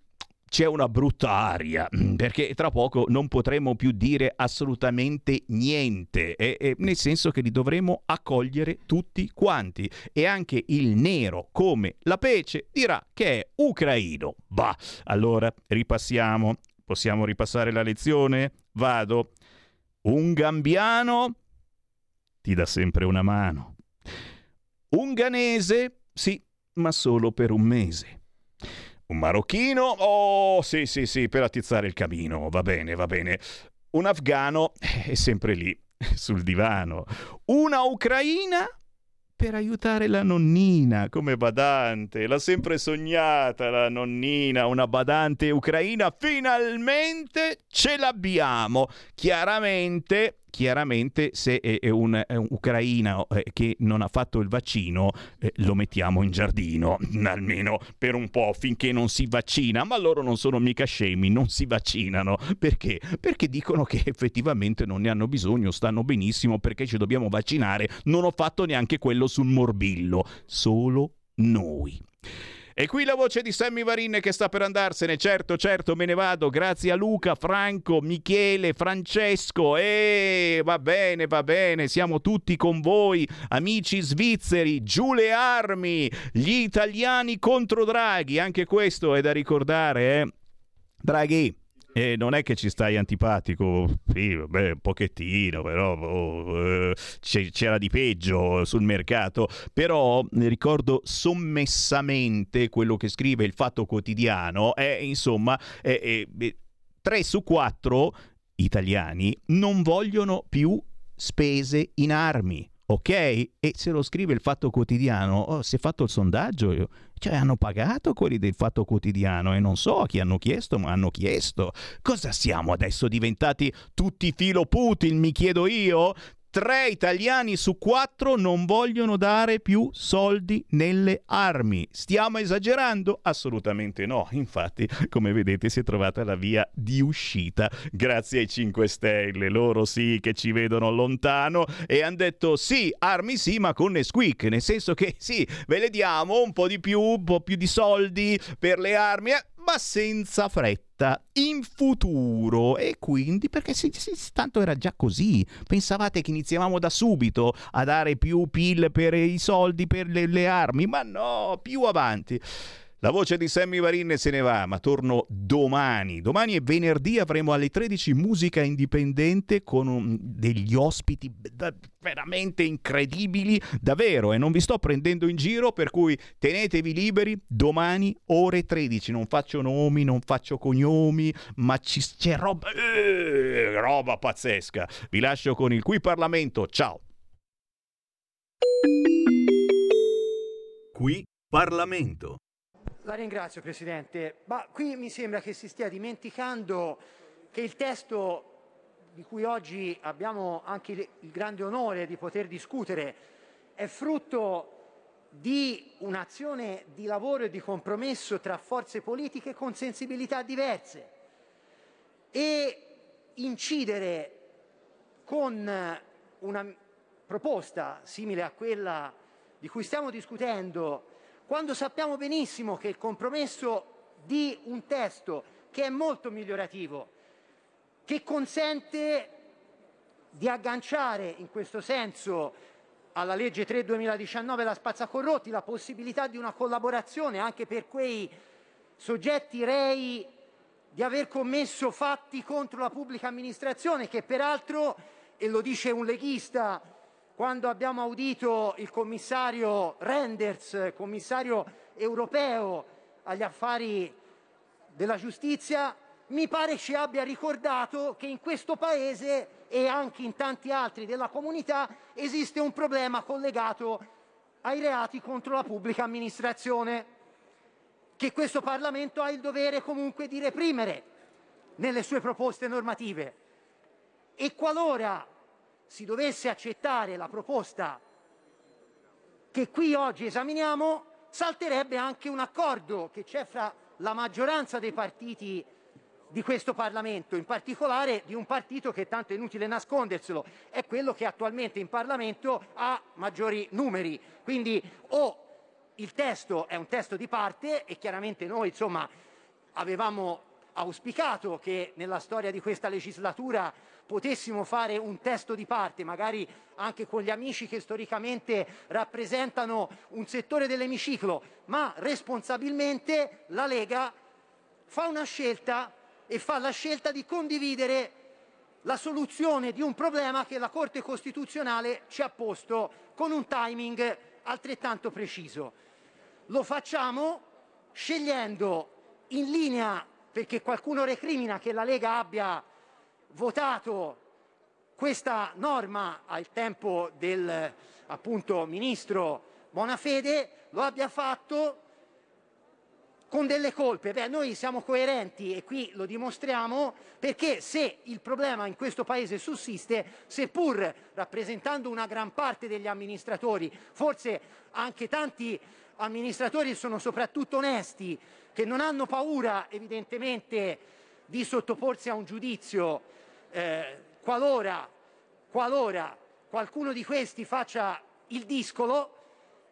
Speaker 2: c'è una brutta aria, mm, perché tra poco non potremo più dire assolutamente niente, e, e, nel senso che li dovremo accogliere tutti quanti. E anche il nero, come la pece, dirà che è ucraino. Bah, allora ripassiamo. Possiamo ripassare la lezione? Vado. Un gambiano ti dà sempre una mano. Un ganese, sì, ma solo per un mese. Un marocchino? Oh, sì, sì, sì, per attizzare il camino. Va bene, va bene. Un afgano è sempre lì, [laughs] sul divano. Una ucraina? per aiutare la nonnina come badante. L'ha sempre sognata la nonnina, una badante ucraina. Finalmente ce l'abbiamo. Chiaramente chiaramente se è un, è un ucraino eh, che non ha fatto il vaccino eh, lo mettiamo in giardino [laughs] almeno per un po' finché non si vaccina. Ma loro non sono mica scemi non si vaccinano. Perché? perché dicono che effettivamente non ne hanno bisogno stanno benissimo perché ci dobbiamo vaccinare. Non ho fatto neanche quello sul morbillo. Solo noi e qui la voce di Sammy Varin che sta per andarsene. Certo, certo, me ne vado. Grazie a Luca, Franco, Michele, Francesco. E va bene, va bene. Siamo tutti con voi, amici svizzeri. Giù le armi. Gli italiani contro Draghi. Anche questo è da ricordare, eh. Draghi, e non è che ci stai antipatico, sì, vabbè, un pochettino, però oh, eh, c'era di peggio sul mercato. Però ricordo sommessamente quello che scrive il Fatto Quotidiano, è insomma, è, è, 3 su 4 italiani non vogliono più spese in armi. Ok? E se lo scrive il Fatto Quotidiano, oh, si è fatto il sondaggio, cioè hanno pagato quelli del Fatto Quotidiano e non so a chi hanno chiesto, ma hanno chiesto. Cosa siamo adesso diventati tutti filo Putin, mi chiedo io? Tre italiani su quattro non vogliono dare più soldi nelle armi. Stiamo esagerando? Assolutamente no. Infatti, come vedete, si è trovata la via di uscita grazie ai 5 Stelle. Loro sì che ci vedono lontano e hanno detto sì, armi sì, ma con Nesquik. Nel senso che sì, ve le diamo un po' di più, un po' più di soldi per le armi. Eh, ma senza fretta, in futuro. E quindi, perché se, se, tanto era già così, pensavate che iniziavamo da subito a dare più PIL per i soldi per le, le armi? Ma no, più avanti. La voce di Sammy Varin se ne va, ma torno domani. Domani è venerdì, avremo alle 13 musica indipendente con degli ospiti veramente incredibili, davvero, e non vi sto prendendo in giro, per cui tenetevi liberi. Domani ore 13, non faccio nomi, non faccio cognomi, ma ci, c'è roba, eh, roba pazzesca. Vi lascio con il Qui Parlamento. Ciao.
Speaker 27: Qui Parlamento.
Speaker 30: La ringrazio Presidente, ma qui mi sembra che si stia dimenticando che il testo di cui oggi abbiamo anche il grande onore di poter discutere è frutto di un'azione di lavoro e di compromesso tra forze politiche con sensibilità diverse e incidere con una proposta simile a quella di cui stiamo discutendo quando sappiamo benissimo che il compromesso di un testo che è molto migliorativo, che consente di agganciare in questo senso alla legge 3 2019 la spazzacorrotti la possibilità di una collaborazione anche per quei soggetti rei di aver commesso fatti contro la pubblica amministrazione che peraltro, e lo dice un leghista quando abbiamo audito il commissario Renders, commissario europeo agli affari della giustizia, mi pare ci abbia ricordato che in questo Paese e anche in tanti altri della comunità esiste un problema collegato ai reati contro la pubblica amministrazione, che questo Parlamento ha il dovere comunque di reprimere nelle sue proposte normative. E qualora si dovesse accettare la proposta che qui oggi esaminiamo, salterebbe anche un accordo che c'è fra la maggioranza dei partiti di questo Parlamento, in particolare di un partito che tanto è inutile nasconderselo, è quello che attualmente in Parlamento ha maggiori numeri. Quindi o il testo è un testo di parte e chiaramente noi insomma avevamo auspicato che nella storia di questa legislatura potessimo fare un testo di parte, magari anche con gli amici che storicamente rappresentano un settore dell'emiciclo, ma responsabilmente la Lega fa una scelta e fa la scelta di condividere la soluzione di un problema che la Corte Costituzionale ci ha posto con un timing altrettanto preciso. Lo facciamo scegliendo in linea, perché qualcuno recrimina che la Lega abbia votato questa norma al tempo del appunto ministro Bonafede, lo abbia fatto con delle colpe. Beh, noi siamo coerenti e qui lo dimostriamo perché se il problema in questo paese sussiste, seppur rappresentando una gran parte degli amministratori, forse anche tanti amministratori sono soprattutto onesti, che non hanno paura evidentemente di sottoporsi a un giudizio eh, qualora, qualora qualcuno di questi faccia il discolo,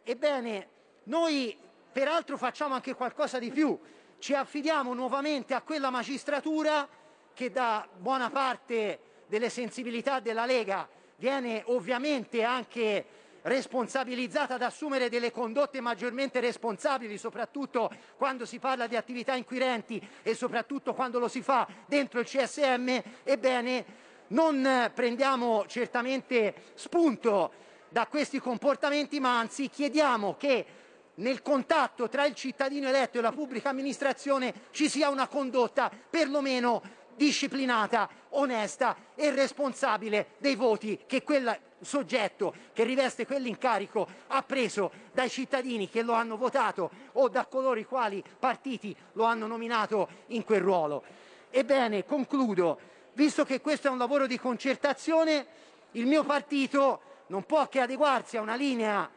Speaker 30: ebbene noi peraltro facciamo anche qualcosa di più, ci affidiamo nuovamente a quella magistratura che da buona parte delle sensibilità della Lega viene ovviamente anche responsabilizzata ad assumere delle condotte maggiormente responsabili, soprattutto quando si parla di attività inquirenti e soprattutto quando lo si fa dentro il CSM, ebbene non prendiamo certamente spunto da questi comportamenti, ma anzi chiediamo che nel contatto tra il cittadino eletto e la pubblica amministrazione ci sia una condotta perlomeno disciplinata, onesta e responsabile dei voti che quel soggetto che riveste quell'incarico ha preso dai cittadini che lo hanno votato o da coloro i quali partiti lo hanno nominato in quel ruolo. Ebbene, concludo, visto che questo è un lavoro di concertazione, il mio partito non può che adeguarsi a una linea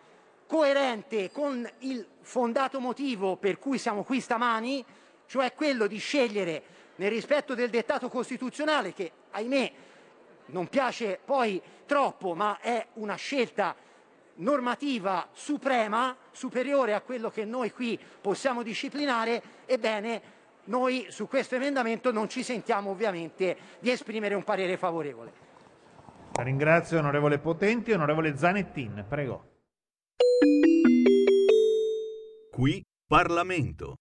Speaker 30: coerente con il fondato motivo per cui siamo qui stamani, cioè quello di scegliere nel rispetto del dettato costituzionale che, ahimè, non piace poi troppo, ma è una scelta normativa suprema, superiore a quello che noi qui possiamo disciplinare, ebbene noi su questo emendamento non ci sentiamo ovviamente di esprimere un parere favorevole.
Speaker 31: La ringrazio onorevole Potenti, onorevole Zanettin, prego.
Speaker 32: Qui Parlamento.